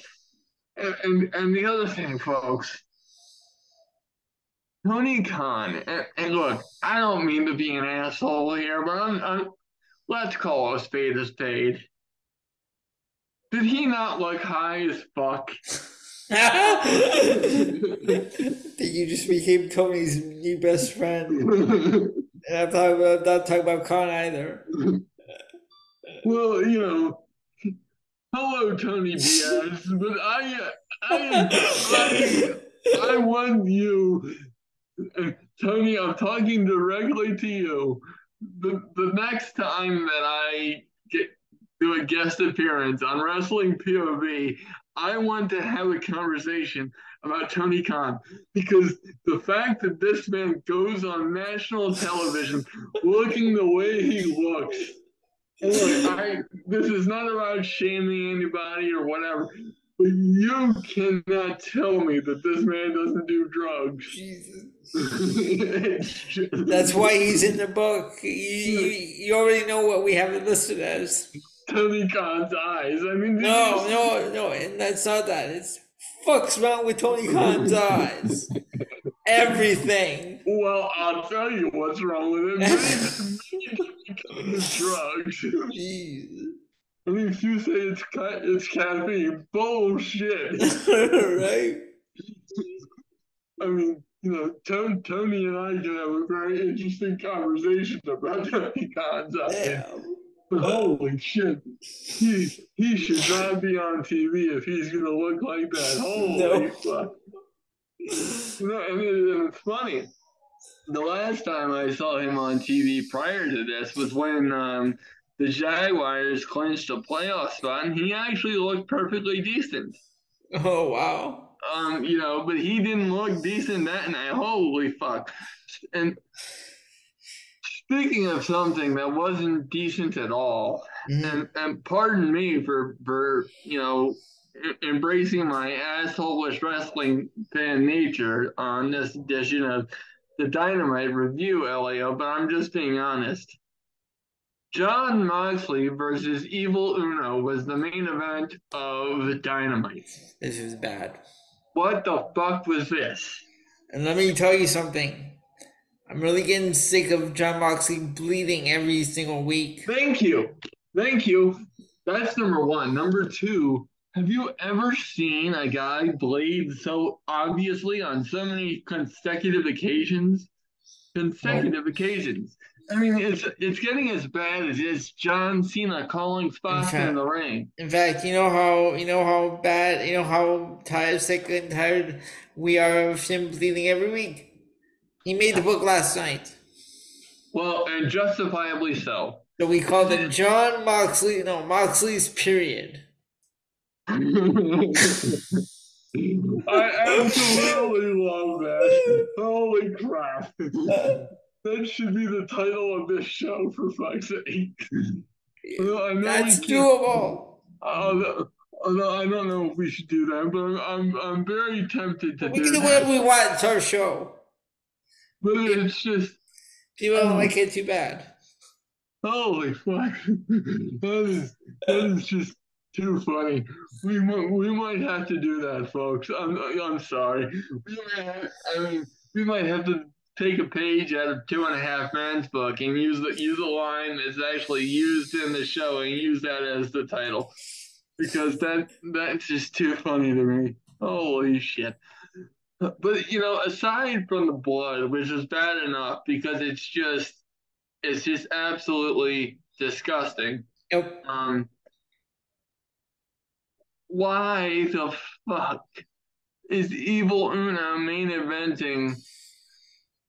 And and, and the other thing, folks. Tony Khan, and, and, look, I don't mean to be an asshole here, but I'm, I'm Let's call a spade a spade. Did he not look high as fuck? Did you just became Tony's new best friend. and I'm, talking about, I'm not talking about Khan either. Well, you know, hello, Tony Diaz, but I, I, I, I want you, Tony. I'm talking directly to you the, the next time that I get do a guest appearance on Wrestling POV, I want to have a conversation about Tony Khan because the fact that this man goes on national television looking the way he looks. Look, I, this is not about shaming anybody or whatever, but you cannot tell me that this man doesn't do drugs. Jesus. That's why he's in the book. You, you, already know what we have it listed as. Tony Khan's eyes. I mean, no, no, no, and that's not that. It's fuck's wrong with Tony Khan's eyes. Everything. Well, I'll tell you what's wrong with it. drugs. Jeez. I mean, if you say it's ca- it's caffeine, bullshit. right. I mean, you know, Tony, Tony and I can have a very interesting conversation about Tony Khan's eyes. But holy shit, he he should not be on TV if he's gonna look like that. Holy no. fuck! You know, and, it, and it's funny. The last time I saw him on TV prior to this was when um, the Jaguars clinched a playoff spot, and he actually looked perfectly decent. Oh wow! Um, you know, but he didn't look decent that night. Holy fuck! And speaking of something that wasn't decent at all, mm-hmm. and, and pardon me for for you know embracing my asshole wrestling fan nature on this edition of the Dynamite Review, Elio, but I'm just being honest. Jon Moxley versus Evil Uno was the main event of Dynamite. This is bad. What the fuck was this? And let me tell you something. I'm really getting sick of Jon Moxley bleeding every single week. Thank you. Thank you. That's number one. Number two, have you ever seen a guy bleed so obviously on so many consecutive occasions? Consecutive occasions. I mean, it's it's getting as bad as it's John Cena calling spots in, fact, in, the ring. In fact, you know how you know how bad you know how tired, sick, and tired we are of him bleeding every week. He made the book last night. Well, and justifiably so. So we called it Jon Moxley. No, Moxley's period. I absolutely love that. Holy crap. That should be the title of this show, for fuck's sake. That's doable. Uh, I don't know if we should do that, but I'm I'm very tempted to we do can do whatever we want. It's our show. But it's just people don't um, like it too bad. Holy fuck! that is that is just too funny. We might we might have to do that, folks. I'm I'm sorry. We might have, I mean, we might have to take a page out of Two and a Half Men's book and use the use a line that's actually used in the show and use that as the title because that that's just too funny to me. Holy shit! But you know, aside from the blood, which is bad enough because it's just it's just absolutely disgusting. Yep. Um, why the fuck is Evil Uno main eventing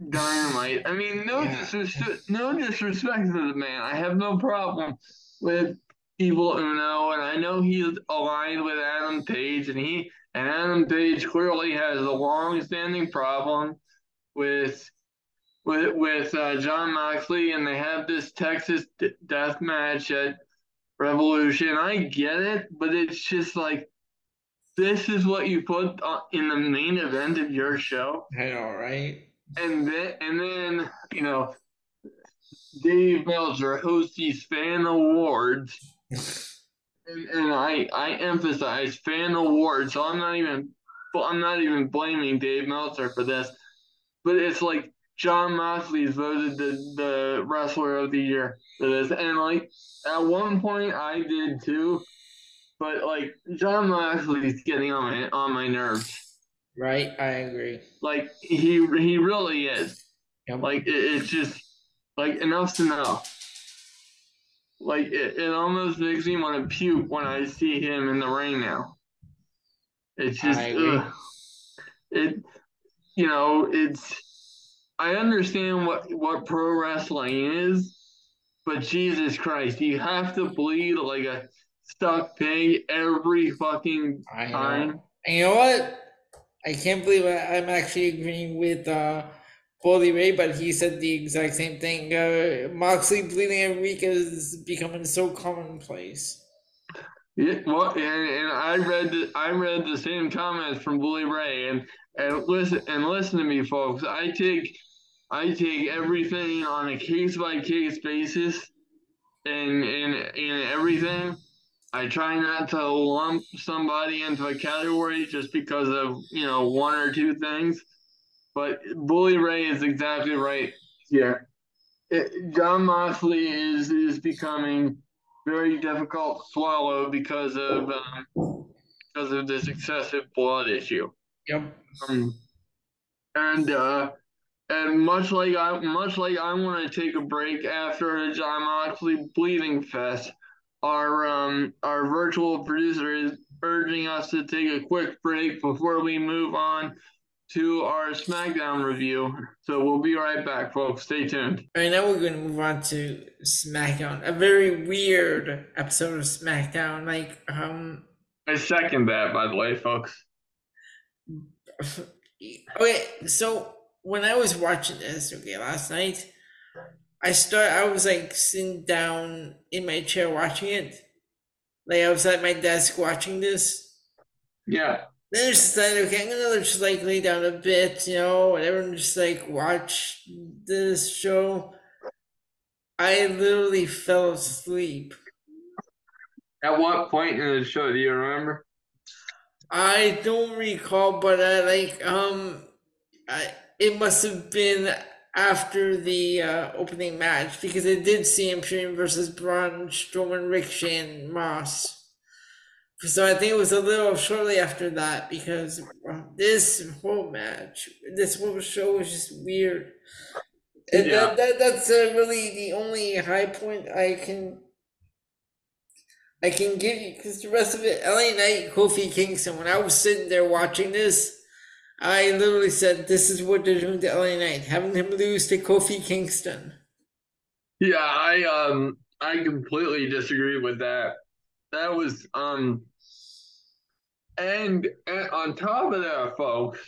Dynamite? I mean, no yeah. disrespect, no disrespect to the man. I have no problem with Evil Uno, and I know he's aligned with Adam Page, and he and Adam Page clearly has a long-standing problem with with with uh, Jon Moxley, and they have this Texas d- death match at Revolution. I get it, but it's just like this is what you put in the main event of your show. I know, right? And then and then you know, Dave Meltzer hosts these fan awards. and, and I I emphasize fan awards, so I'm not even I'm not even blaming Dave Meltzer for this, but it's like Jon Moxley is voted the, the wrestler of the year for this. And like at one point I did too, but like Jon Moxley's getting on my on my nerves. Right, I agree. Like he he really is. Yep. Like it, it's just like enough's enough. Like it, it almost makes me want to puke when I see him in the ring now. It's just it you know, it's I understand what what pro wrestling is, but Jesus Christ, you have to bleed like a stuck pig every fucking time. And you know what? I can't believe I, am actually agreeing with uh, Bully Ray, but he said the exact same thing. Uh, Moxley bleeding every week is becoming so commonplace. Yeah, well, and, and I read the, I read the same comments from Bully Ray, and and listen and listen to me, folks. I take I take everything on a case by case basis. and in in everything. I try not to lump somebody into a category just because of you know one or two things. But Bully Ray is exactly right here. It, Jon Moxley is is becoming very difficult to swallow because of um, because of this excessive blood issue. Yep. Um, and uh, and much like I much like I want to take a break after Jon Moxley bleeding fest, our um our virtual producer is urging us to take a quick break before we move on to our SmackDown review. So we'll be right back, folks. Stay tuned. All right, now we're going to move on to SmackDown. A very weird episode of SmackDown. Like, um, I second that, by the way, folks. Okay, so when I was watching this, okay, last night, I start. I was like sitting down in my chair watching it. Like I was at my desk watching this. Yeah. Then I decided, okay, I'm gonna just like lay down a bit, you know, whatever, and just like watch this show. I literally fell asleep. At what point in the show do you remember? I don't recall, but I like um, I it must have been after the uh, opening match because it did CM Punk versus Braun Strowman, Ricochet, and Moss. So I think it was a little shortly after that because this whole match, this whole show was just weird. And yeah. that, that that's uh, really the only high point I can I can give you because the rest of it, LA Knight, Kofi Kingston. When I was sitting there watching this, I literally said, "This is what they're doing to LA Knight, having him lose to Kofi Kingston." Yeah, I um I completely disagree with that. That was um and, and on top of that, folks,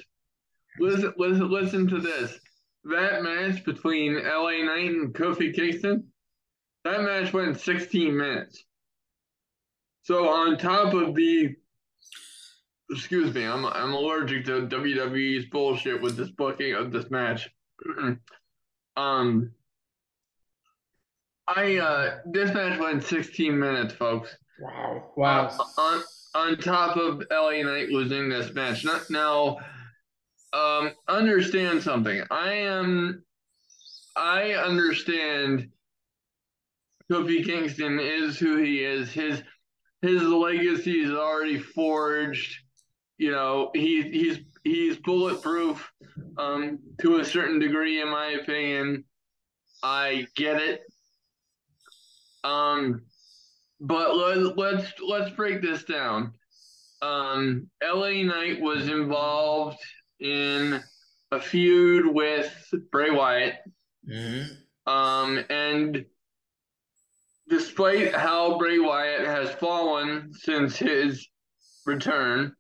listen listen listen to this. That match between LA Knight and Kofi Kingston, that match went 16 minutes. So on top of the excuse me, I'm I'm allergic to WWE's bullshit with this booking of this match. um, I uh, this match went 16 minutes, folks. Wow! Wow! Uh, on on top of LA Knight losing this match. Not, now, um, understand something. I am. I understand. Kofi Kingston is who he is. His his legacy is already forged you know, he he's he's bulletproof um, to a certain degree, in my opinion. I get it. Um, but let, let's let's break this down. Um, LA Knight was involved in a feud with Bray Wyatt. Mm-hmm. Um, and despite how Bray Wyatt has fallen since his return,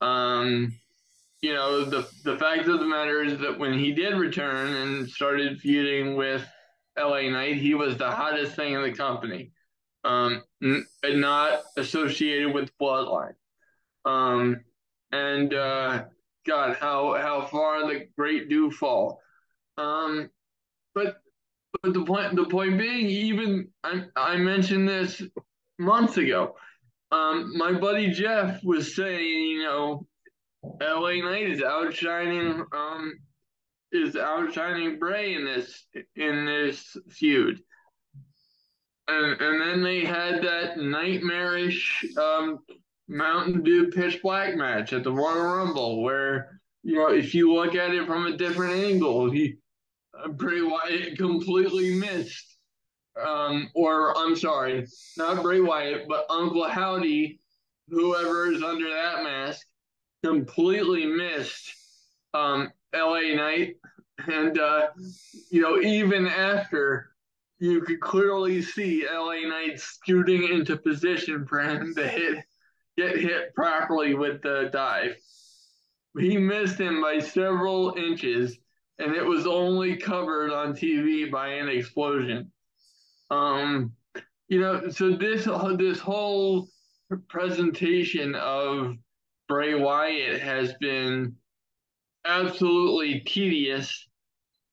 um, you know, the the fact of the matter is that when he did return and started feuding with LA Knight, he was the hottest thing in the company, um, n- not associated with Bloodline. Um, and uh, God, how how far the great do fall. Um, but but the point the point being, even I I mentioned this months ago. Um, my buddy Jeff was saying, you know, LA Knight is outshining um is outshining Bray in this in this feud. And and then they had that nightmarish um Mountain Dew pitch black match at the Royal Rumble where you know if you look at it from a different angle, he Bray Wyatt completely missed um, or I'm sorry, not Bray Wyatt, but Uncle Howdy, whoever is under that mask, completely missed um, LA Knight. And, uh, you know, even after you could clearly see LA Knight scooting into position for him to hit, get hit properly with the dive. He missed him by several inches, and it was only covered on TV by an explosion. Um, you know, so this this whole presentation of Bray Wyatt has been absolutely tedious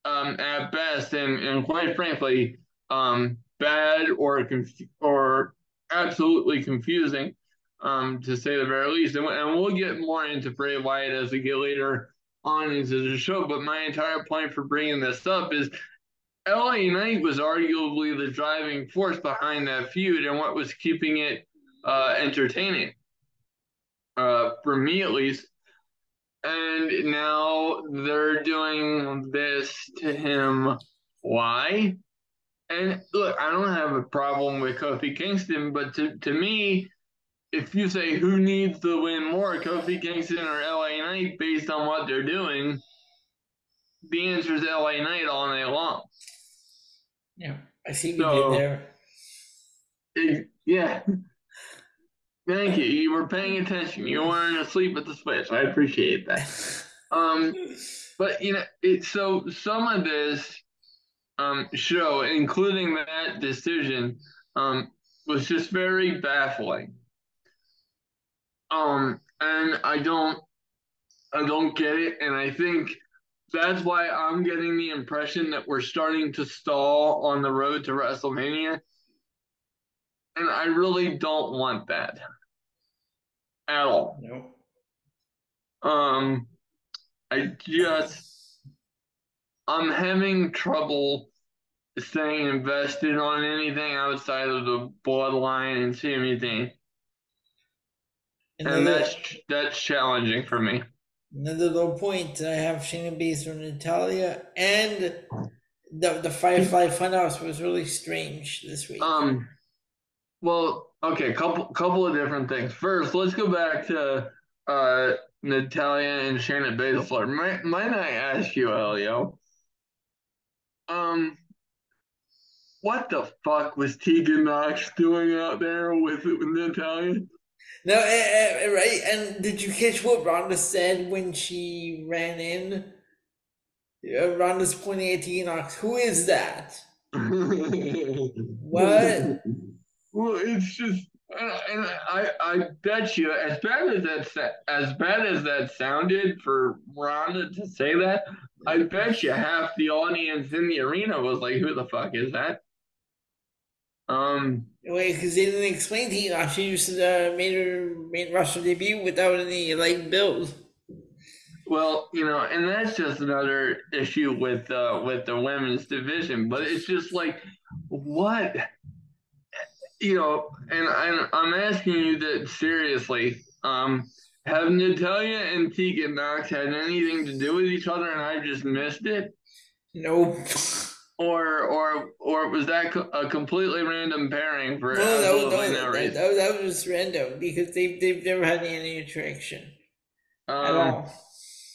um, at best, and, and quite frankly, um, bad or conf- or absolutely confusing, um, to say the very least. And, and we'll get more into Bray Wyatt as we get later on into the show. But my entire point for bringing this up is LA Knight was arguably the driving force behind that feud and what was keeping it uh, entertaining, uh, for me at least. And now they're doing this to him. Why? And look, I don't have a problem with Kofi Kingston, but to, to me, if you say who needs to win more, Kofi Kingston or LA Knight, based on what they're doing, the answer is LA Knight all night long. Yeah, I see what so, you did there. It, yeah. Thank you. You were paying attention. You weren't asleep at the switch. I appreciate that. Um, but you know, it so some of this um show, including that decision, um, was just very baffling. Um, and I don't, I don't get it, and I think that's why I'm getting the impression that we're starting to stall on the road to WrestleMania. And I really don't want that at all. Nope. Um, I just, I'm having trouble staying invested on anything outside of the bloodline and Sami Zayn. And, and that's that's challenging for me. Another low point. I have Shayna Baszler and Natalya, and the the Firefly Funhouse was really strange this week. Um, well, okay, couple couple of different things. First, let's go back to uh Natalya and Shayna Baszler. Might might I ask you, Elio? Um, what the fuck was Tegan Nox doing out there with, with Natalya? No, uh, uh, right. And did you catch what Ronda said when she ran in? Uh, Ronda's pointing at Enoch. Who is that? what? Well, it's just, and I, I bet you, as bad as that, as bad as that sounded for Ronda to say that, I bet you half the audience in the arena was like, "Who the fuck is that?" Um, Wait, because they didn't explain to you how she used to uh, made her main roster debut without any like build. Well, you know, and that's just another issue with uh, with the women's division. But it's just like, what, you know, and I'm I'm asking you that seriously. Um, have Natalya and Tegan Nox had anything to do with each other, and I just missed it? Nope or or or was that a completely random pairing for no, no, no, no that, that, that, was random because they've they've never had any interaction um, at all.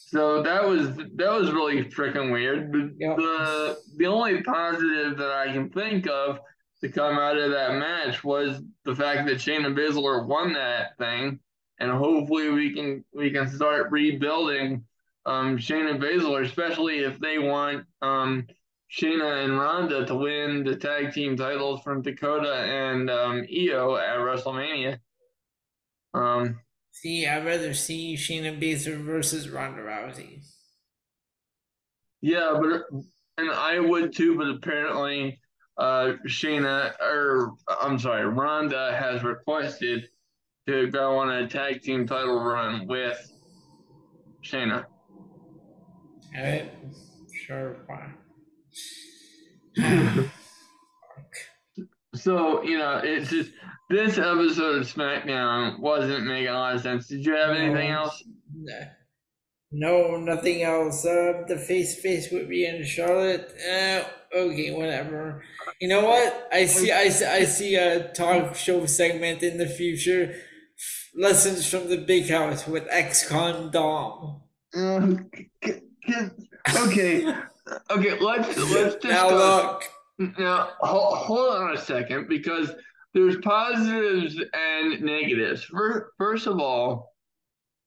So that was that was really freaking weird. Yep. The the only positive that I can think of to come out of that match was the fact that Shayna Baszler won that thing, and hopefully we can we can start rebuilding um, Shayna Baszler, especially if they want um, Shayna and Ronda to win the tag team titles from Dakota and um, Io at WrestleMania. Um, see, I'd rather see Shayna Baszler versus Ronda Rousey. Yeah, but and I would too, but apparently uh, Shayna or I'm sorry, Ronda has requested to go on a tag team title run with Shayna. All right, sure, fine. So you know, it's just this episode of SmackDown wasn't making a lot of sense. Did you have anything else? No, nothing else. Uh, the face face with me and Charlotte. Uh, okay, whatever. You know what? I see. I, see, I see a talk show segment in the future. Lessons from the Big House with ex-con Dom. Um, okay, okay, let's let's just now look. Now hold, hold on a second because there's positives and negatives. For, first of all,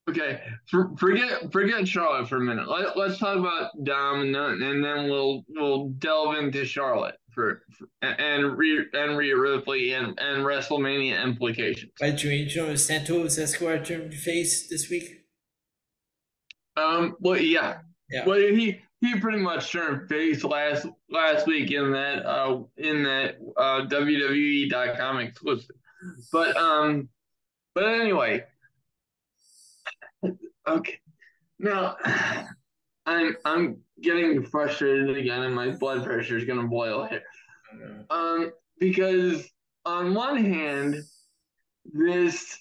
okay, for, forget forget Charlotte for a minute. Let, let's talk about Dom and then, and then we'll we'll delve into Charlotte for, for and Rhea and Rhea Ripley and, and WrestleMania implications. By you know Santos Escobar turned face this week. Um. Well, yeah. Yeah. Well, he he pretty much turned face last last week in that uh in that uh WWE.com exclusive. But um but anyway. Okay. Now I'm I'm getting frustrated again and my blood pressure is gonna boil here. Um because on one hand, this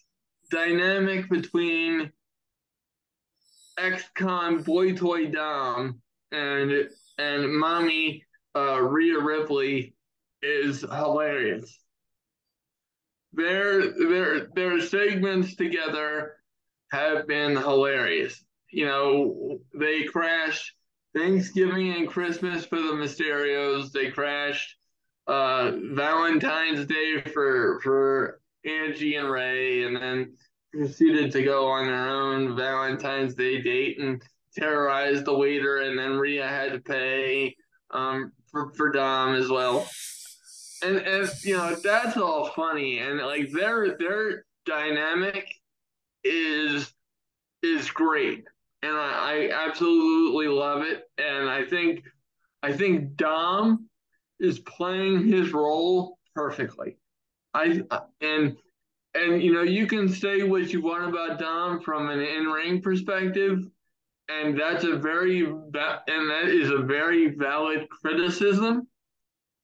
dynamic between ex-con boy toy Dom and and mommy uh, Rhea Ripley is hilarious. Their their their segments together have been hilarious. You know, they crashed Thanksgiving and Christmas for the Mysterios. They crashed uh, Valentine's Day for for Angie and Rey, and then proceeded to go on their own Valentine's Day date and terrorized the waiter, and then Rhea had to pay um, for for Dom as well. And and you know that's all funny, and like their their dynamic is is great, and I, I absolutely love it. And I think I think Dom is playing his role perfectly. I and and you know you can say what you want about Dom from an in-ring perspective, and that's a very and that is a very valid criticism.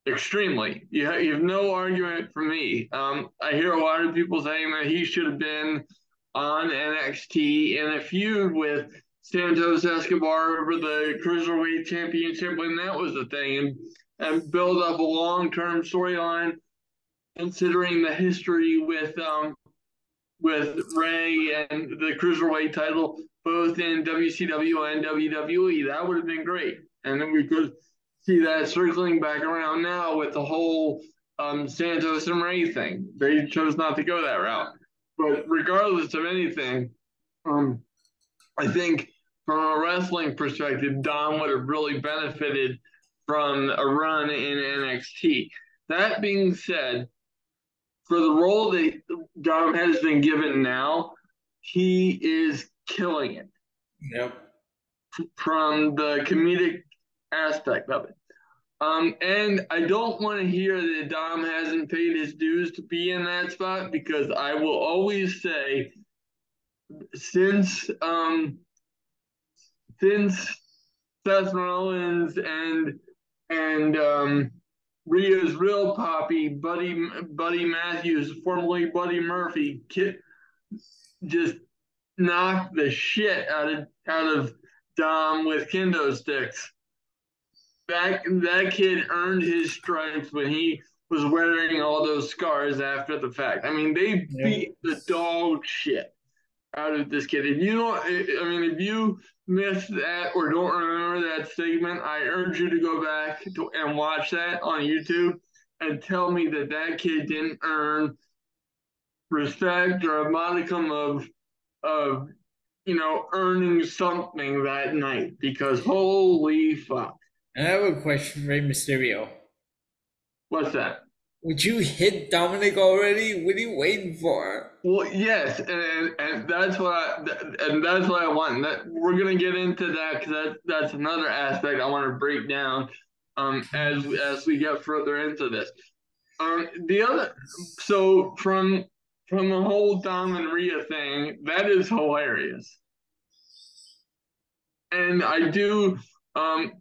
Extremely, you have, you have no argument for me. Um, I hear a lot of people saying that he should have been on NXT in a feud with Santos Escobar over the cruiserweight championship when that was the thing, and and build up a long term storyline considering the history with um, with Rey and the cruiserweight title both in WCW and WWE. That would have been great, and then we could see that circling back around now with the whole um, Santos and Rey thing. They chose not to go that route, but regardless of anything, um, I think from a wrestling perspective, Dom would have really benefited from a run in NXT. That being said, for the role that Dom has been given now, he is killing it. Yep. From the comedic aspect of it. Um, and I don't want to hear that Dom hasn't paid his dues to be in that spot because I will always say, since um, since Seth Rollins and and um, Rhea's real poppy, Buddy Buddy Matthews, formerly Buddy Murphy, kid, just knocked the shit out of out of Dom with kendo sticks. That that kid earned his stripes when he was wearing all those scars after the fact. I mean, they yeah. beat the dog shit out of this kid. If you don't, I mean, if you missed that or don't remember that segment, I urge you to go back to, and watch that on YouTube and tell me that that kid didn't earn respect or a modicum of of you know earning something that night because holy fuck. I have a question, Rey Mysterio. What's that? Would you hit Dominic already? What are you waiting for? Well, yes, and and that's what I and that's what I want. That we're gonna get into that because that that's another aspect I want to break down um as as we get further into this. Um, the other so from from the whole Dom and Rhea thing, that is hilarious, and I do um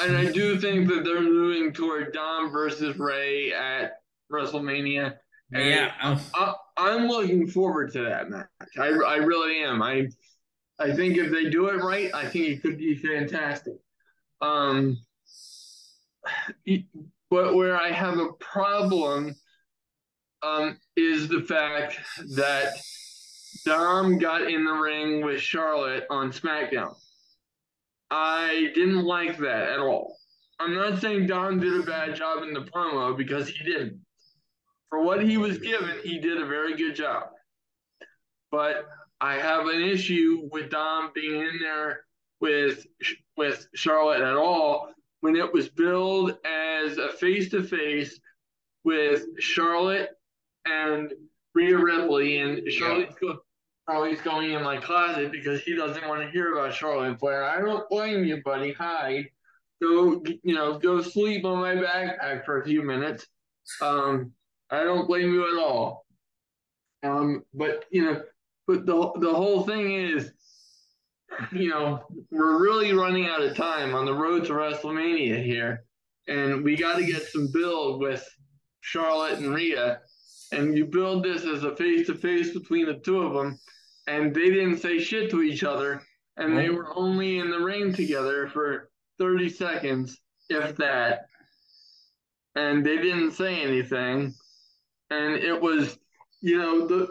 and I do think that they're moving toward Dom versus Rey at WrestleMania. And yeah, I, am looking forward to that match. I, I really am. I I think if they do it right, I think it could be fantastic. Um, but where I have a problem um, is the fact that Dom got in the ring with Charlotte on SmackDown. I didn't like that at all. I'm not saying Dom did a bad job in the promo because he didn't. For what he was given, he did a very good job. But I have an issue with Dom being in there with with Charlotte at all when it was billed as a face to face with Charlotte and Rhea Ripley, and Charlotte's yeah. Charlie's going in my closet because he doesn't want to hear about Charlotte Flair. I don't blame you, buddy. Hide. Go, you know, go sleep on my backpack for a few minutes. Um, I don't blame you at all. Um, but you know, but the the whole thing is, you know, we're really running out of time on the road to WrestleMania here, and we got to get some build with Charlotte and Rhea, and you build this as a face to face between the two of them, and they didn't say shit to each other, and they were only in the ring together for thirty seconds, if that, and they didn't say anything, and it was, you know, the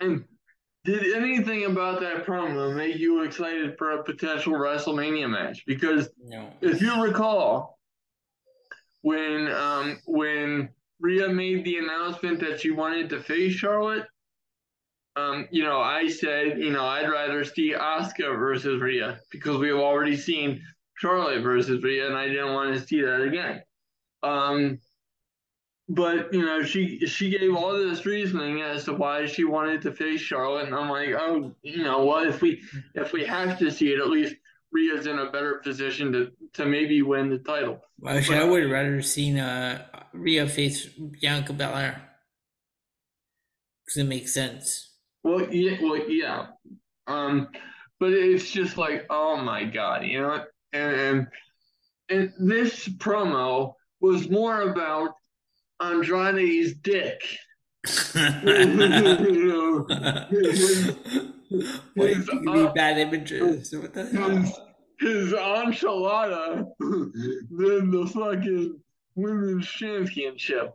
and did anything about that promo make you excited for a potential WrestleMania match? Because no. if you recall, when um, when Rhea made the announcement that she wanted to face Charlotte, um, you know, I said, you know, I'd rather see Asuka versus Rhea because we've already seen Charlotte versus Rhea, and I didn't want to see that again. Um, but you know, she she gave all this reasoning as to why she wanted to face Charlotte, and I'm like, oh, you know, well, if we if we have to see it, at least Rhea's in a better position to to maybe win the title. Actually, but, I would rather seen uh, Rhea face Bianca Belair because it makes sense. Well, yeah, well, yeah, um, but it's just like, oh my god, you know, and and, and this promo was more about Andrade's dick. you his, uh, bad images. What the hell? His, his enchilada than the fucking women's championship.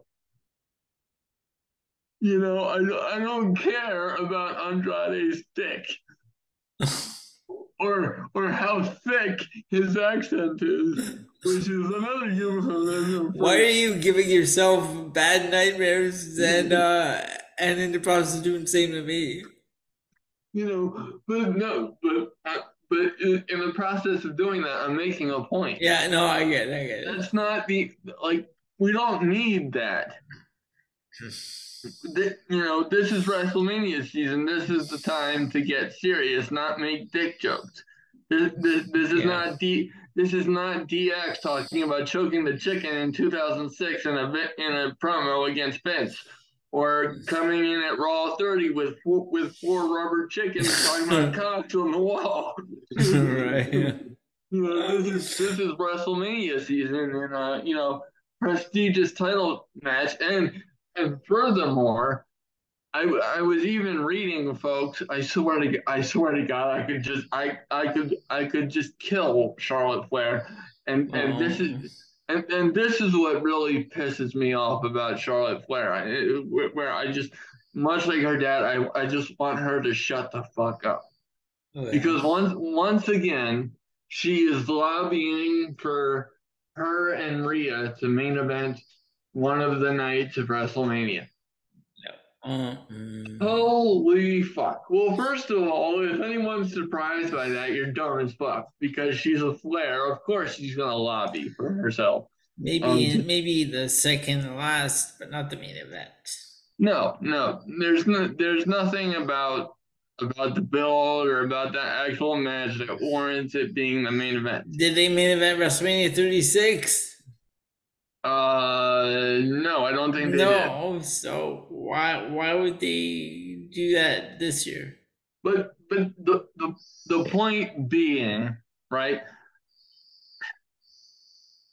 You know, I, I don't care about Andrade's dick. or or how thick his accent is, which is another euphemism. Why are you giving yourself bad nightmares and uh and in the process doing the same to me? You know, but no, but but in, in, the process of doing that, I'm making a point. Yeah, no, I get, it, I get it. That's not the like we don't need that. you know, this is WrestleMania season. This is the time to get serious, not make dick jokes. This, this, this is yeah. not D. This is not DX talking about choking the chicken in 2006 in a in a promo against Vince, or coming in at Raw 30 with with four rubber chickens talking about cocks on the wall. right. Yeah. You know, this is this is WrestleMania season, and uh, you know, prestigious title match, and and furthermore, I, I was even reading, folks. I swear to I swear to God, I could just I I could I could just kill Charlotte Flair, and and oh. this is and and this is what really pisses me off about Charlotte Flair. I, where I just much like her dad, I I just want her to shut the fuck up, oh, because once once again she is lobbying for her and Rhea to main event one of the nights of WrestleMania. Mm-hmm. Holy fuck. Well, first of all, if anyone's surprised by that, you're dumb as fuck because she's a Flair. Of course, she's going to lobby for herself. Maybe um, maybe the second last, but not the main event. No, no. There's no there's nothing about about the build or about that actual match that warrants it being the main event. Did they main event WrestleMania 36? Uh, Uh, no, I don't think they no, did. so why why would they do that this year? But but the the the point being, right?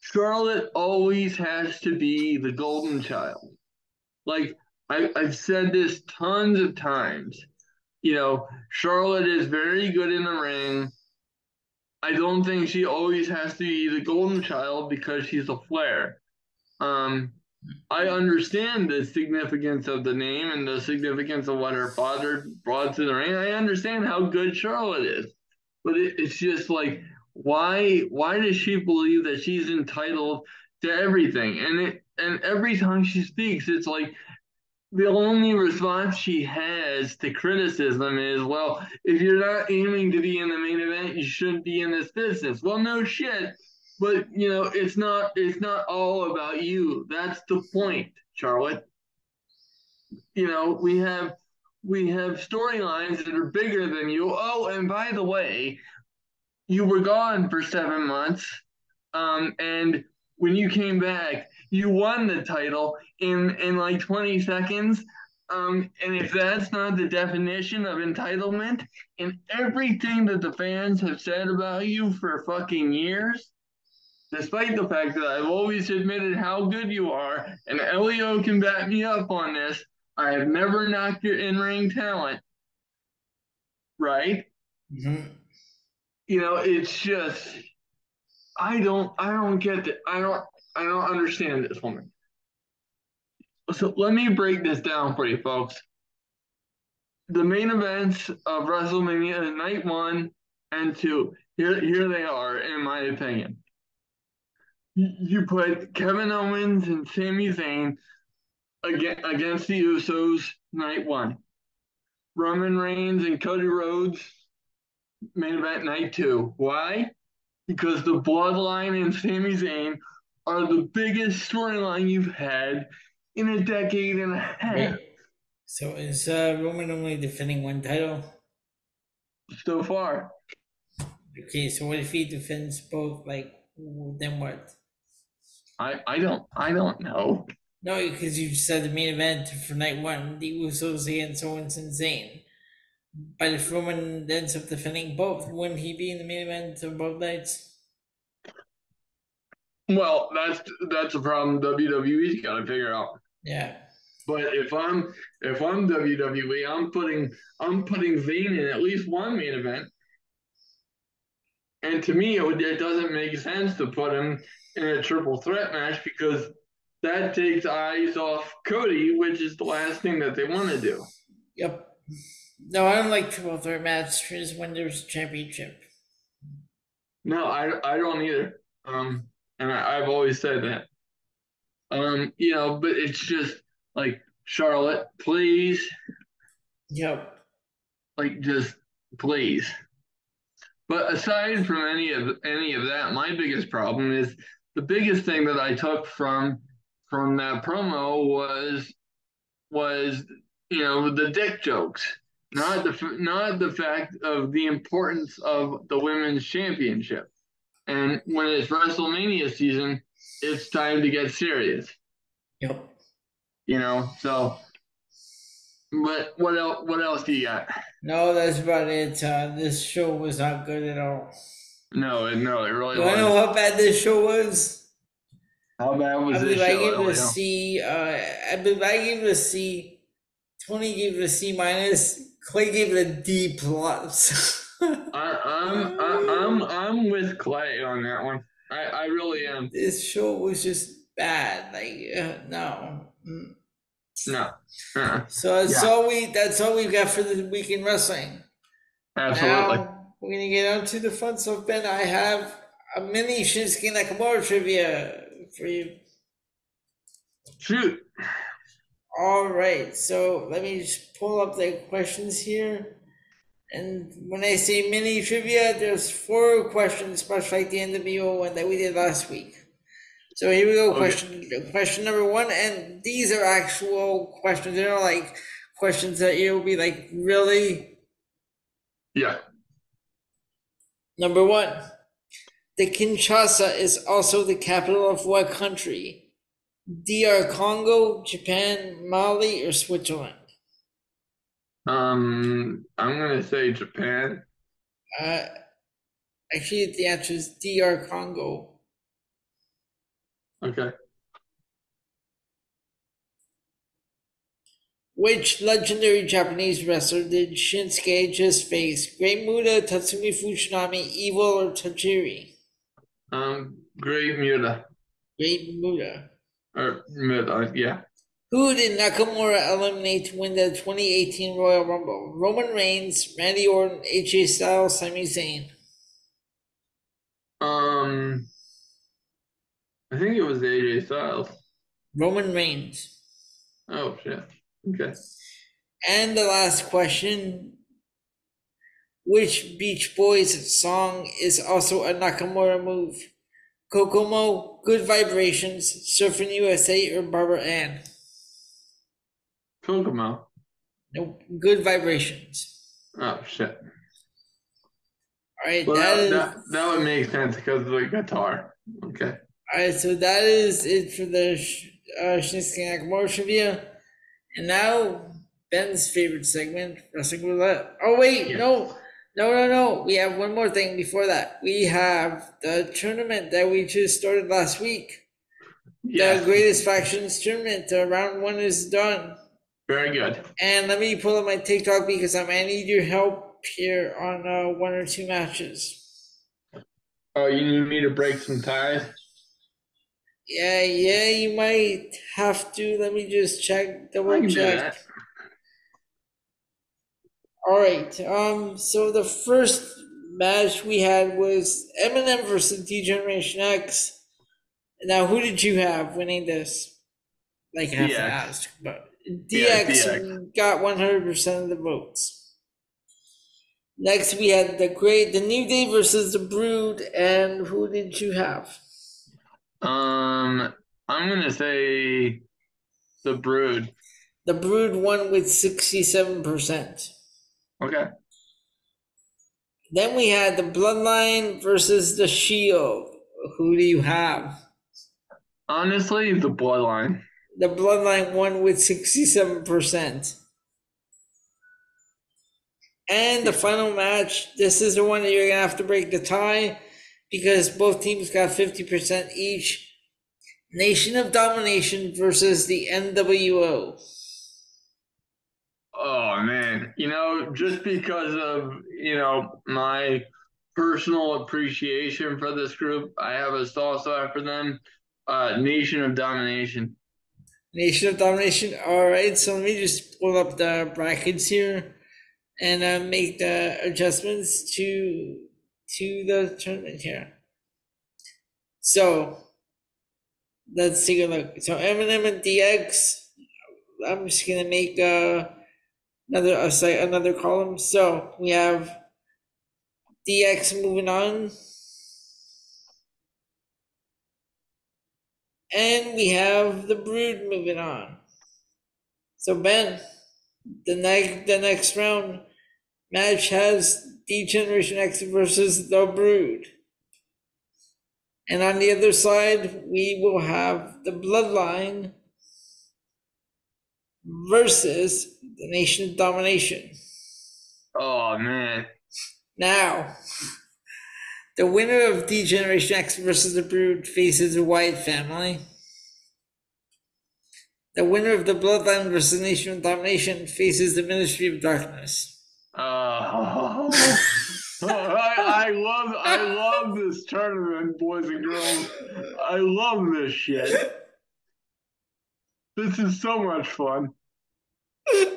Charlotte always has to be the golden child. Like I, I've said this tons of times. You know, Charlotte is very good in the ring. I don't think she always has to be the golden child because she's a Flair. Um, I understand the significance of the name and the significance of what her father brought to the ring. I understand how good Charlotte is, but it, it's just like why why does she believe that she's entitled to everything? And it and every time she speaks, it's like the only response she has to criticism is, well, if you're not aiming to be in the main event, you shouldn't be in this business. Well, no shit but you know, it's not it's not all about you. That's the point, Charlotte. You know, we have we have storylines that are bigger than you. Oh, and by the way, you were gone for seven months, um, and when you came back, you won the title in in like 20 seconds. Um, and if that's not the definition of entitlement, and everything that the fans have said about you for fucking years, despite the fact that I've always admitted how good you are, and Elio can back me up on this, I have never knocked your in ring talent. Right? Mm-hmm. You know, it's just I don't I don't get it. I don't I don't understand this woman. So let me break this down for you folks. The main events of WrestleMania night one and two, here here they are, in my opinion. You put Kevin Owens and Sami Zayn against the Usos night one. Roman Reigns and Cody Rhodes main event night two. Why? Because the Bloodline and Sami Zayn are the biggest storyline you've had in a decade and a half. So is uh, Roman only defending one title? So far. Okay, so what if he defends both? Like, then what? I I don't I don't know. No, because you said the main event for night one, the Usos against Owens and Zayn. But if Roman ends up defending both, wouldn't he be in the main event of both nights? Well, that's that's a problem WWE's got to figure out. Yeah. But if I'm if I'm WWE, I'm putting I'm putting Zayn in at least one main event. And to me, it, would, it doesn't make sense to put him in a triple threat match because that takes eyes off Cody, which is the last thing that they want to do. Yep. No, I don't like triple threat matches when there's a championship. No, I, I don't either. Um, and I, have always said that. Um, you know, but it's just like Charlotte, please. Yep. Like just please. But aside from any of any of that, my biggest problem is the biggest thing that I took from from that promo was was you know the dick jokes, not the not the fact of the importance of the women's championship. And when it's WrestleMania season, it's time to get serious. Yep. You know, so but what else what else do you got? No, that's about it. Uh, this show was not good at all. No, no, it really was. I know how bad this show was. How bad was I believe I gave it a C. Uh, I believe I gave it a C. Tony gave it a C minus. Clay gave it a D plus. I, I'm I, I'm I'm with Clay on that one. I, I really am. This show was just bad. Like uh, no. Mm. No. Uh-uh. So that's yeah. all we that's all we've got for the week in wrestling. Absolutely. Now, we're gonna get on to the fun stuff. Ben, I have a mini Shinsuke Nakamura trivia for you. Shoot. All right. So let me just pull up the questions here. And when I say mini trivia, there's four questions, much like the NWO one that we did last week. So here we go. Okay. Question question number one, and these are actual questions. They're like questions that you'll be like, really? Yeah. Number one. The Kinshasa is also the capital of what country? DR Congo, Japan, Mali, or Switzerland? Um, I'm gonna say Japan. Uh, actually, the answer is DR Congo. Okay. Which legendary Japanese wrestler did Shinsuke just face? Great Muta, Tatsumi Fujinami, Evil, or Tajiri? Um, Great Muta. Great Muta. Or Muta, yeah. Who did Nakamura eliminate to win the 2018 Royal Rumble? Roman Reigns, Randy Orton, AJ Styles, Sami Zayn. Um, I think it was AJ Styles. Roman Reigns. Oh shit. Okay. And the last question which Beach Boys song is also a Nakamura move? Kokomo, Good Vibrations, Surfing USA, or Barbara Ann? Kokomo. Nope. Good vibrations. Oh shit. All right. Well, that, that, is, that, that would make sense because of the guitar. Okay. All right. So that is it for the uh, Shinsuke Nakamura trivia. And now Ben's favorite segment, Wrestling Roulette. Oh wait, yeah. no. No, no, no. We have one more thing before that. We have the tournament that we just started last week. Yeah. The greatest factions tournament. Uh, round one is done. Very good. And let me pull up my TikTok because I might need your help here on uh, one or two matches. Oh, you need me to break some ties? Yeah, yeah, you might have to. Let me just check, double check. All right. Um. So the first match we had was MNM versus D Generation X. Now, who did you have winning this? Like I have DX. to ask, but DX, yeah, DX. got one hundred percent of the votes. Next, we had the great the New Day versus the Brood, and who did you have? Um, I'm gonna say the Brood. The Brood won with sixty-seven percent. Okay. Then we had the Bloodline versus the Shield. Who do you have? Honestly, the Bloodline. The Bloodline won with 67%. And the final match, this is the one that you're to have to break the tie because both teams got 50% each. Nation of Domination versus the NWO. Oh man, you know, just because of you know my personal appreciation for this group, I have a soft spot for them. Uh, Nation of Domination. Nation of Domination. All right, so let me just pull up the brackets here and uh, make the adjustments to to the tournament here. So let's take a look. So MNM and DX. I'm just gonna make uh another a site another column. So we have DX moving on. And we have the brood moving on. So Ben, the next the next round match has D Generation X versus the Brood. And on the other side, we will have the Bloodline versus the Nation of Domination. Oh man. Now, the winner of D Generation X versus the Brood faces the Wyatt family. The winner of the Bloodline versus the Nation of Domination faces the Ministry of Darkness. Uh, I, I love I love this tournament, boys and girls. I love this shit. This is so much fun.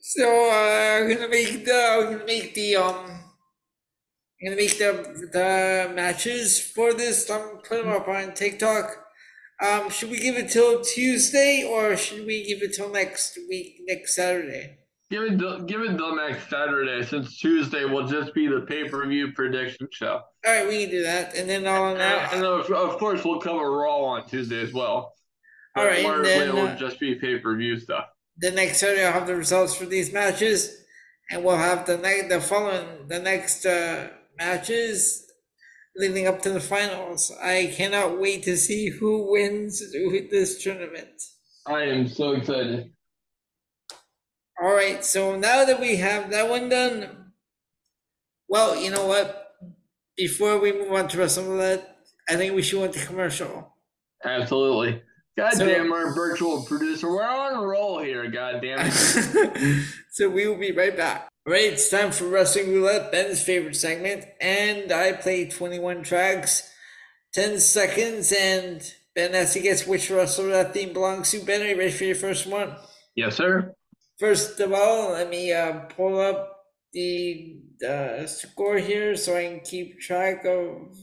So uh, I'm gonna make the I'm gonna make the um I'm gonna make the the matches for this. I'm putting them up on TikTok. Um, should we give it till Tuesday or should we give it till next week, next Saturday? Give it, give it till next Saturday, since Tuesday will just be the pay per view prediction show. All right, we can do that, and then all on that. and of, of course we'll cover Raw on Tuesday as well. All right, and then, it'll uh, just be pay per view stuff. The next Saturday, I'll have the results for these matches, and we'll have the next, the following, the next uh, matches leading up to the finals. I cannot wait to see who wins this tournament. I am so excited. All right, so now that we have that one done, well, you know what? Before we move on to WrestleMania, I think we should went to commercial. Absolutely. God so, damn our virtual producer. We're on a roll here, god damn it. so we will be right back. All right, it's time for Wrestling Roulette, Ben's favorite segment. And I play 21 tracks, 10 seconds, and Ben has to guess which wrestler that theme belongs to. Ben, are you ready for your first one? Yes, sir. First of all, let me uh, pull up the uh, score here so I can keep track of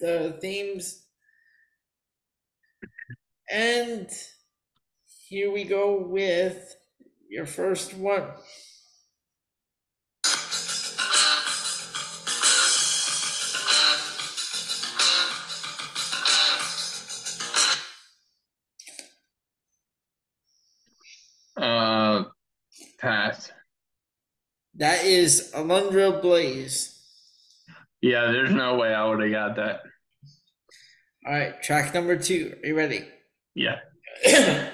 the themes. And here we go with your first one. That is Alundra Blaze. Yeah, there's no way I would have got that. All right, track number two. Are you ready? Yeah.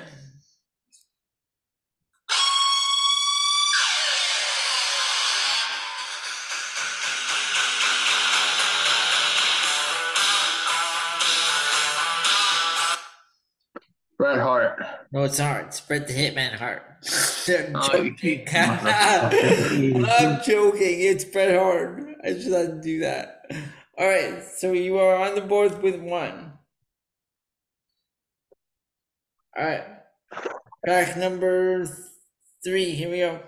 Bret Hart. No, it's hard. It's Bret the Hitman Hart. I'm oh, joking. I'm joking. It's Bret Hart. I just had to do that. All right. So you are on the board with one. All right. Track number three. Here we go.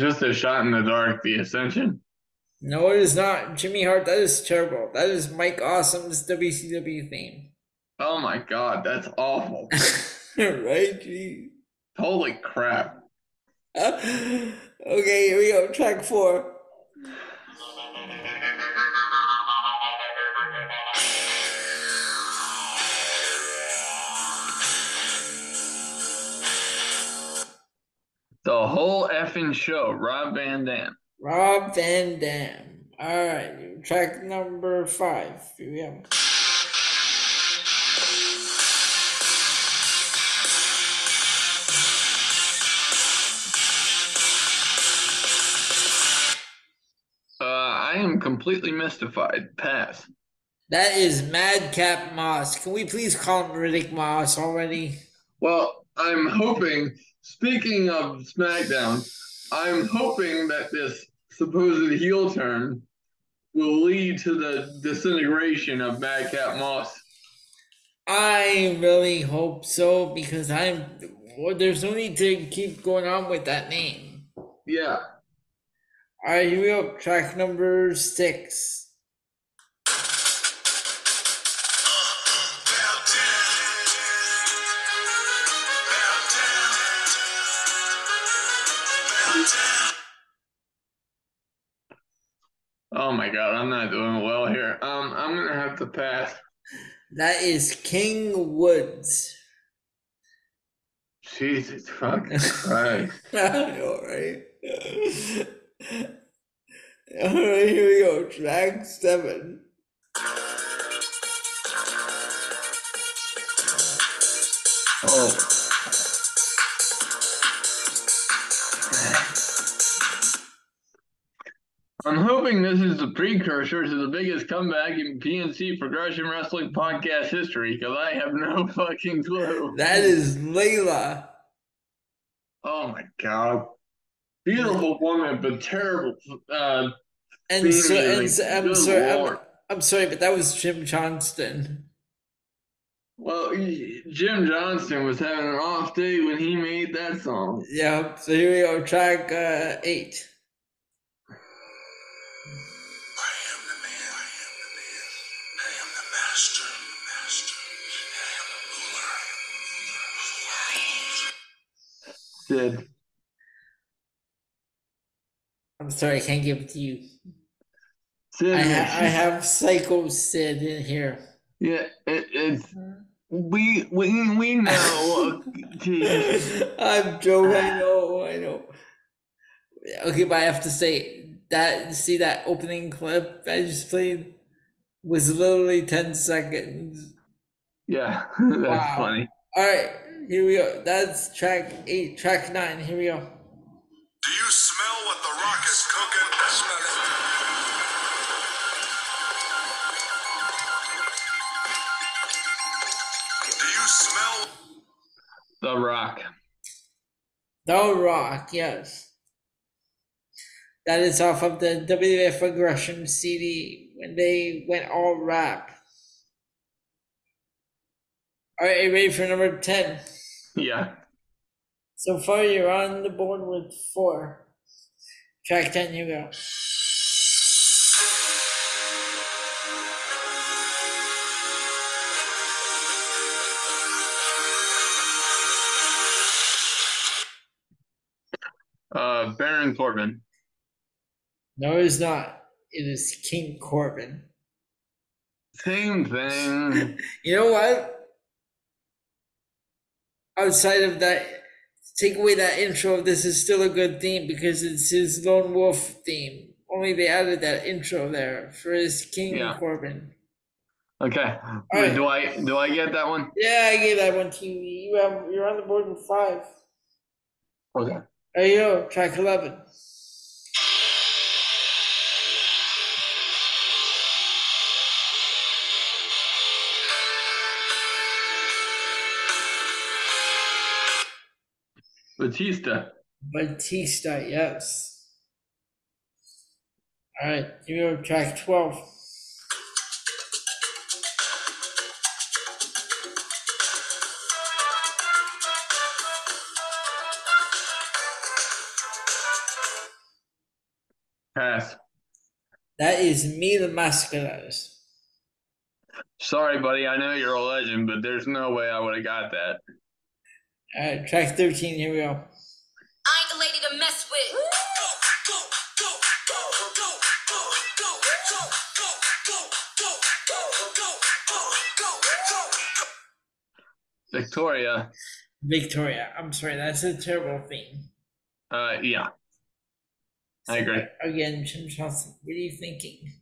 Just a shot in the dark. The Ascension. No, it is not. Jimmy Hart, that is terrible. That is Mike Awesome's WCW theme. Oh my god, that's awful. right? Gee. Holy crap. Uh, okay, here we go. Track four. The whole effing show, Rob Van Dam. Rob Van Dam. All right, track number five. Here we go. Uh, I am completely mystified. Pass. That is Madcap Moss. Can we please call him Riddick Moss already? Well, I'm hoping. Speaking of SmackDown, I'm hoping that this supposed heel turn will lead to the disintegration of Madcap Moss. I really hope so because I'm. Well, there's no need to keep going on with that name. Yeah. All right, here we go. Track number six. Oh my god, I'm not doing well here. Um, I'm gonna have to pass. That is King Woods. Jesus fucking Christ. All right. All right, here we go. Track seven. Oh. I'm hoping this is the precursor to the biggest comeback in PNC Progression Wrestling podcast history because I have no fucking clue. That is Layla. Oh my god. Beautiful woman, but terrible. Uh, and so, and so, I'm sorry, I'm, I'm, sorry, but that was Jim Johnston. Well, Jim Johnston was having an off day when he made that song. Yeah, so here we go, track uh, eight. Sid. I'm sorry, I can't give it to you. Sid. I, ha- I have Psycho Sid in here. Yeah, it, it's we we we know. I'm joking. I know. I know. Okay, but I have to say that see that opening clip I just played was literally ten seconds. Yeah, that's wow. funny. All right, here we go. That's track eight, track nine. Here we go. Do you smell what the rock is cooking? I smell it. Do you smell the rock? The rock, yes. That is off of the WWF Aggression CD when they went all rap. All right, ready for number 10? Yeah. So far, you're on the board with four. Track 10, you go. Uh, Baron Corbin. No, it's not. It is King Corbin. Same thing. you know what? Outside of that, take away that intro. This is still a good theme because it's his lone wolf theme. Only they added that intro there for his King yeah. Corbin. Okay. Wait, right. Do I do I get that one? Yeah, I gave that one to you. You have you're on the board with five. Okay. There you go. Track eleven. Batista. Batista, yes. All right, you go track 12. Pass. That is Mil Mascaras. Sorry, buddy. I know you're a legend, but there's no way I would have got that. All right, track 13, here we go. I ain't the lady to mess with. Victoria. Victoria. I'm sorry, that's a terrible theme. Uh, yeah. I agree. Again, Jim Johnston, what are you thinking?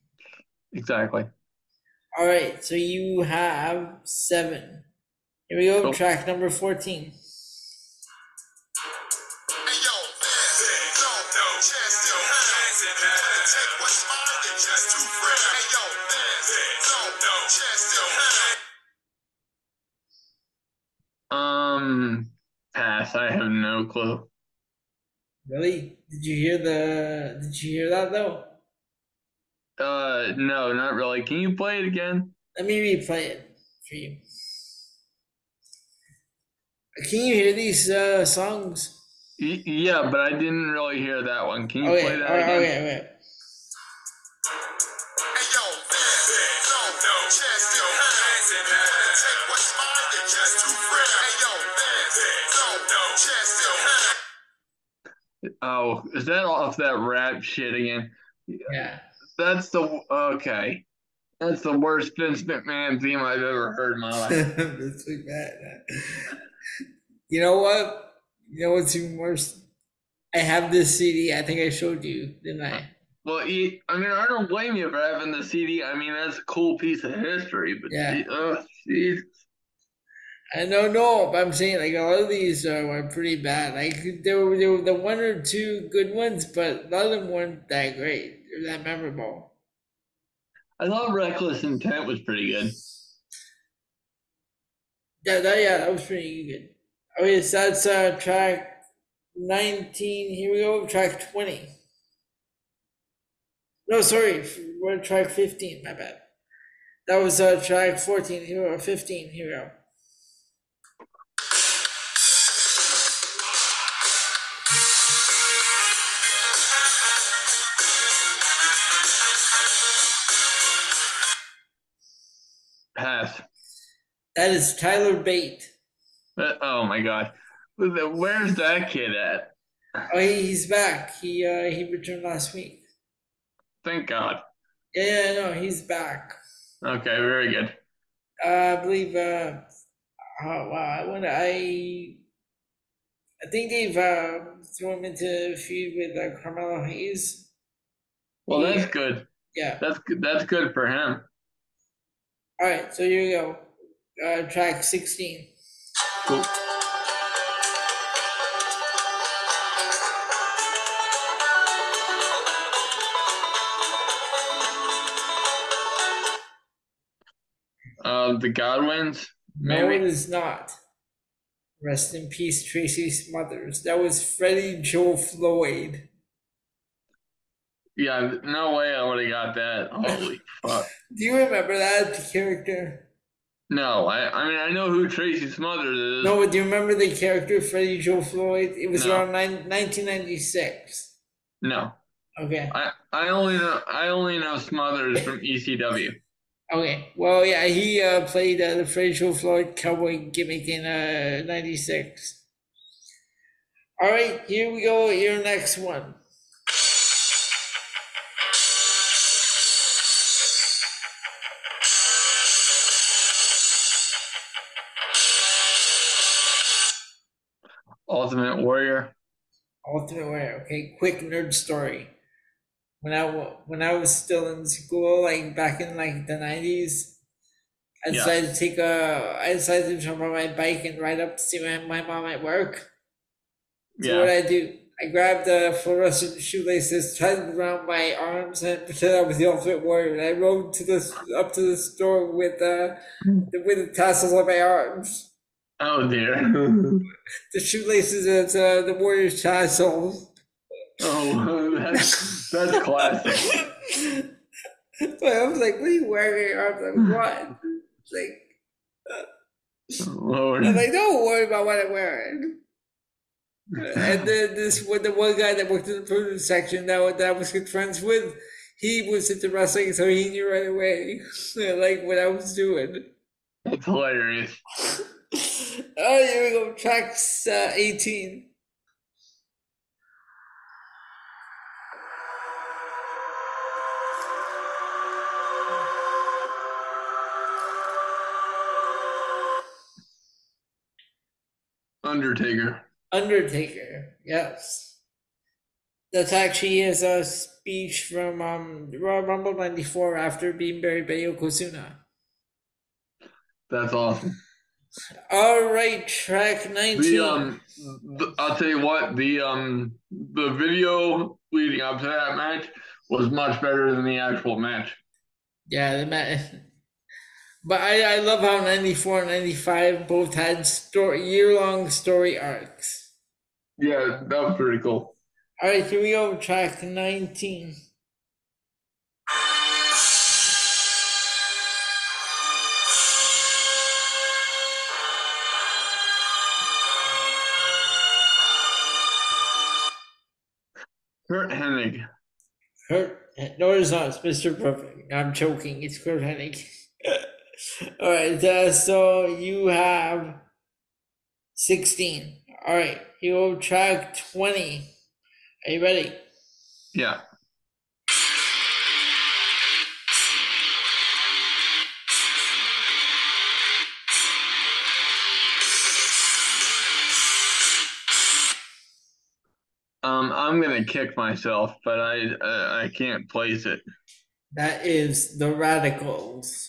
Exactly. All right, so you have seven. Here we go, cool. track number 14. Pass. I have no clue. Really? Did you hear the? Did you hear that though? Uh, no, not really. Can you play it again? Let me replay it for you. Can you hear these uh, songs? Y- yeah, but I didn't really hear that one. Can you okay, play that again? Okay, okay. Oh, is that off that rap shit again? Yeah. That's the okay. That's the worst Vince McMahon theme I've ever heard in my life. Vince McMahon. You know what? You know what's even worse? I have this CD. I think I showed you, didn't I? Well, I mean, I don't blame you for having the CD. I mean, that's a cool piece of history. But yeah, oh. I don't know, but I'm saying like a lot of these uh, were pretty bad. Like there were, there were the one or two good ones, but a lot of them weren't that great or that memorable. I thought Reckless Intent was pretty good. Yeah, that yeah, that was pretty good. Okay, so that's uh, track 19. Here we go, track 20. No, sorry, we're track 15, my bad. That was uh, track 14, here, or 15, here we go. That is Tyler Bate. Uh, oh my god, where's that kid at? Oh, he's back. He uh, he returned last week. Thank God. Yeah, yeah, no, he's back. Okay, very good. Uh, I believe. Uh, oh wow, when I, I think they've uh, thrown him into a feud with uh, Carmelo Hayes. Well, that's good. Yeah, that's good. That's good for him. All right, so here you go. Uh, track 16. Cool. Uh, the Godwins? Maybe. No, it is not. Rest in peace, Tracy Smothers. That was Freddie Joe Floyd. Yeah, no way I would have got that. Holy fuck. Do you remember that character? No, I I mean I know who Tracy Smothers is. No, but do you remember the character Freddie Joe Floyd? It was no. around nine, 1996. No. Okay. I, I only know I only know Smothers from ECW. Okay. Well, yeah, he uh, played uh, the Freddie Joe Floyd cowboy gimmick in uh, '96. All right, here we go. Your next one. Ultimate Warrior. Ultimate Warrior. Okay, quick nerd story. When I when I was still in school, like back in like the nineties, I decided yeah. to take a. I decided to jump on my bike and ride up to see my, my mom at work. So yeah. what I do, I grabbed the fluorescent shoelaces, tied them around my arms, and pretended I was the ultimate warrior. And I rode to the up to the store with uh, with the tassels on my arms. Oh dear. the shoelaces and uh, the warrior's tassels. Oh, that's that's classic. but I was like, "What are you wearing?" I was like, "What?" It's like, uh, Lord. I'm like, "Don't worry about what I'm wearing." and then this when the one guy that worked in the produce section that, that I was good friends with, he was into wrestling, so he knew right away like what I was doing. That's hilarious. Oh, here we go. Track uh, 18. Undertaker. Undertaker, yes. That's actually is a speech from um, Royal Rumble 94 after being buried by Yokozuna. That's awesome. All right, track 19. The, um, the, I'll tell you what, the um the video leading up to that match was much better than the actual match. Yeah, the match but I, I love how 94 and 95 both had story year long story arcs. Yeah, that was pretty cool. All right, here we go, track 19. Curt Hennig. Kurt, no, it's not. It's Mr. Perfect. I'm choking. It's Curt Hennig. All right, uh, so you have 16. All right, you will track 20. Are you ready? Yeah. I'm gonna kick myself, but I uh, I can't place it. That is the Radicalz.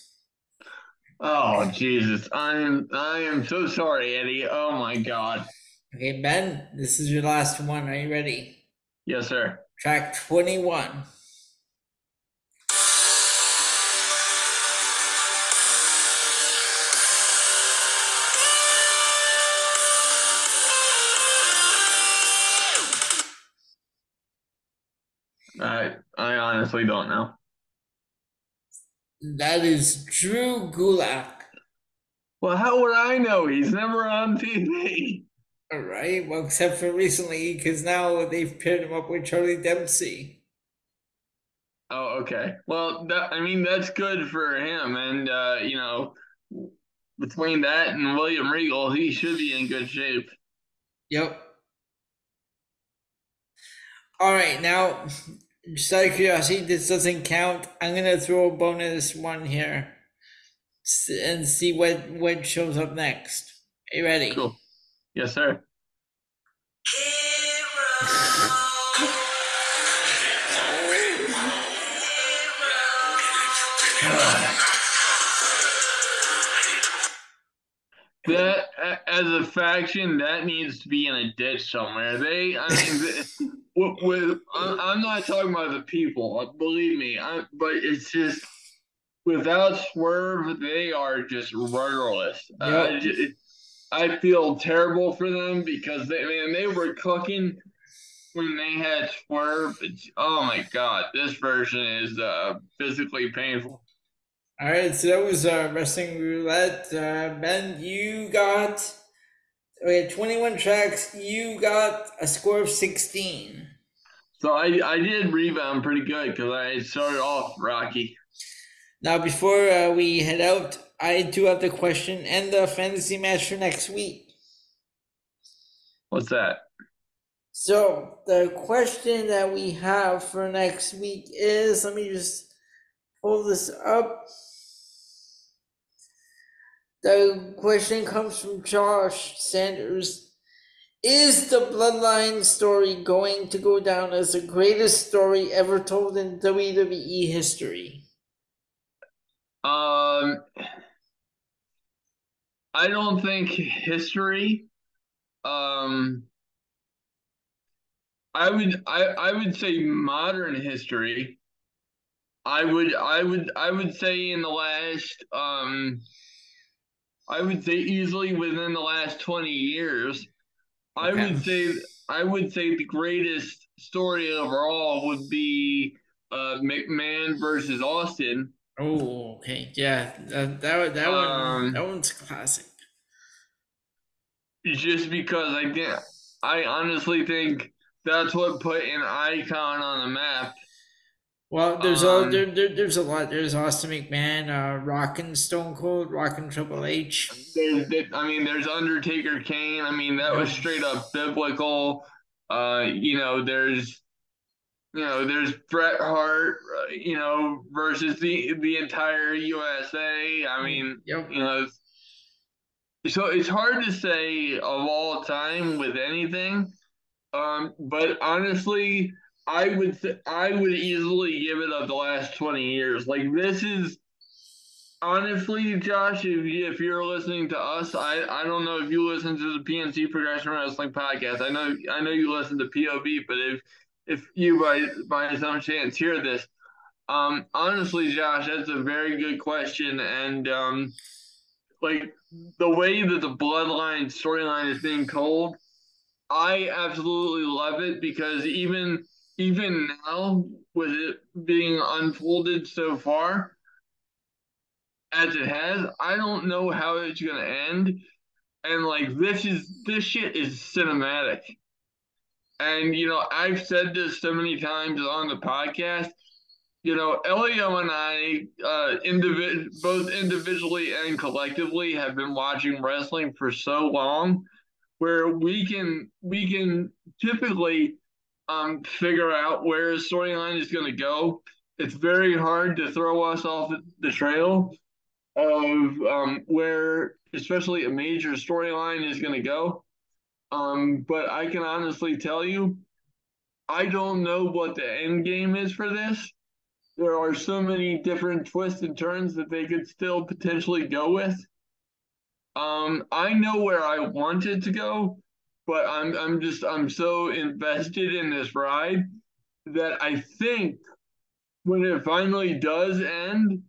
Oh Jesus! I'm I am so sorry, Eddie. Oh my God. Okay, Ben, this is your last one. Are you ready? Yes, sir. Track twenty-one. Honestly don't know. That is Drew Gulak. Well, how would I know? He's never on TV. All right. Well, except for recently, because now they've paired him up with Charlie Dempsey. Oh, okay. Well, that, I mean, that's good for him. And, uh, you know, between that and William Regal, he should be in good shape. Yep. All right. Now, just out of curiosity, this doesn't count. I'm gonna throw a bonus one here and see what what shows up next. Are you ready? Cool. Yes, sir. that as a faction that needs to be in a ditch somewhere. They, I mean, with, with I'm not talking about the people, believe me, I, but it's just without swerve, they are just rudderless. Yep. I feel terrible for them because they man they were cooking when they had swerve. It's, oh my god, this version is uh, physically painful. All right, so that was uh, wrestling roulette. Uh, ben, you got we had 21 tracks. You got a score of 16. So I I did rebound pretty good because I started off rocky. Now, before uh, we head out, I do have the question and the fantasy match for next week. What's that? So the question that we have for next week is let me just pull this up. The question comes from Josh Sanders. Is the Bloodline story going to go down as the greatest story ever told in WWE history? Um, I don't think history. Um, I would I, I would say modern history. I would I would I would say in the last um I would say easily within the last 20 years I would say I would say the greatest story overall would be uh, McMahon versus Austin. Oh, okay, yeah, that that, that one um, that one's classic. Just because I did, I honestly think that's what put an icon on the map. Well, there's um, a there, there, there's a lot. There's Austin McMahon, uh, rocking Stone Cold, rocking Triple H. There's, I mean, there's Undertaker, Kane. I mean, that was straight up biblical. Uh, you know, there's, you know, there's Bret Hart, uh, you know, versus the the entire USA. I mean, yep. you know, so it's hard to say of all time with anything. Um, but honestly, I would th- I would easily give it up the last twenty years. Like this is honestly, Josh, if you, if you're listening to us, I, I don't know if you listen to the PNC Progression Wrestling podcast. I know I know you listen to POV, but if if you by by some chance hear this, um, honestly, Josh, that's a very good question, and um, like the way that the Bloodline storyline is being told, I absolutely love it because even even now with it being unfolded so far as it has, I don't know how it's gonna end. And like this is this shit is cinematic. And you know, I've said this so many times on the podcast. You know, Elio and I, uh, individ- both individually and collectively, have been watching wrestling for so long, where we can we can typically um, figure out where his storyline is going to go. It's very hard to throw us off the trail of um, where, especially a major storyline, is going to go. Um, but I can honestly tell you, I don't know what the end game is for this. There are so many different twists and turns that they could still potentially go with. Um, I know where I want it to go, but I'm I'm just I'm so invested in this ride that I think when it finally does end,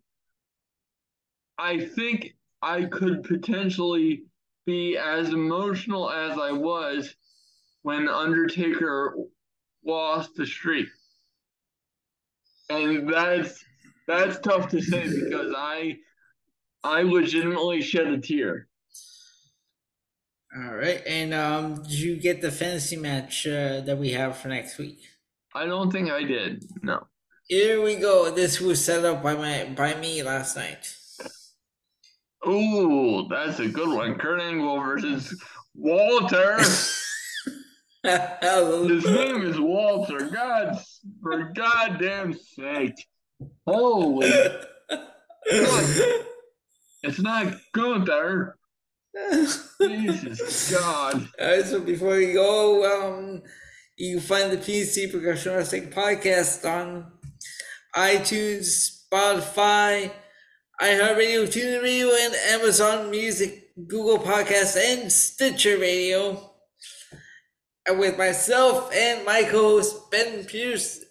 I think I could potentially be as emotional as I was when Undertaker lost the streak. And that's that's tough to say because I I legitimately shed a tear. All right, and um, did you get the fantasy match uh, that we have for next week? I don't think I did. No. Here we go. This was set up by my by me last night. Ooh, that's a good one. Kurt Angle versus Walter. His name is Walter. God, for goddamn sake! Holy! it's not Gunther. Jesus God. So before we go, um, you can find the PC Progression Wrestling Podcast on iTunes, Spotify, iHeartRadio, TuneIn Radio, and Amazon Music, Google Podcasts, and Stitcher Radio. And with myself and my co-host Ben Pierce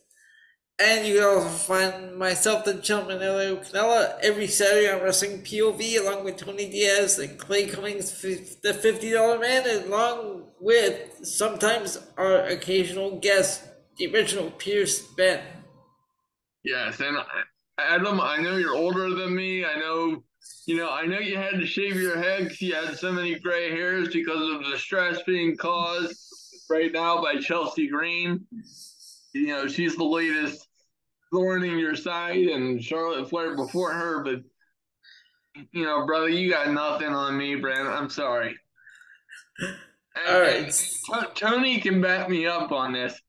and you can also find myself, the gentleman Elio Canella, every Saturday on Wrestling POV, along with Tony Diaz and Clay Cummings, the $50 man, along with sometimes our occasional guest, the original Pierce Ben. Yes, and Adam, I know you're older than me. I know, you know, I know you had to shave your head because you had so many gray hairs because of the stress being caused right now by Chelsea Green. You know, she's the latest thorn in your side and Charlotte Flair before her, but you know, brother, you got nothing on me, Brandon. I'm sorry. All right. T- Tony can back me up on this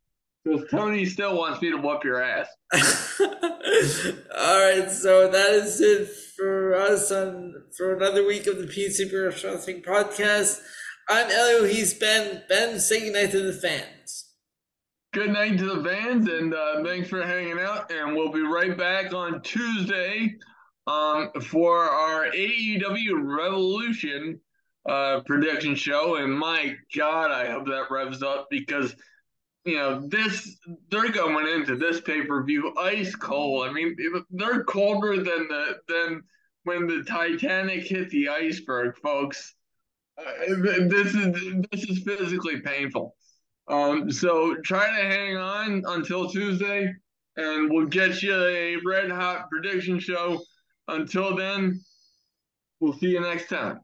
because Tony still wants me to whoop your ass. All right, so that is it for us on for another week of the PC Wrestling Podcast. I'm Elio. He's Ben. Ben, say goodnight to the fans. Good night to the fans, and uh, thanks for hanging out. And we'll be right back on Tuesday um, for our AEW Revolution uh, prediction show. And my God, I hope that revs up because you know this they're going into this pay per view ice cold. I mean, they're colder than the than when the Titanic hit the iceberg, folks. Uh, this is this is physically painful. Um, so try to hang on until Tuesday, and we'll get you a red hot prediction show. Until then, we'll see you next time.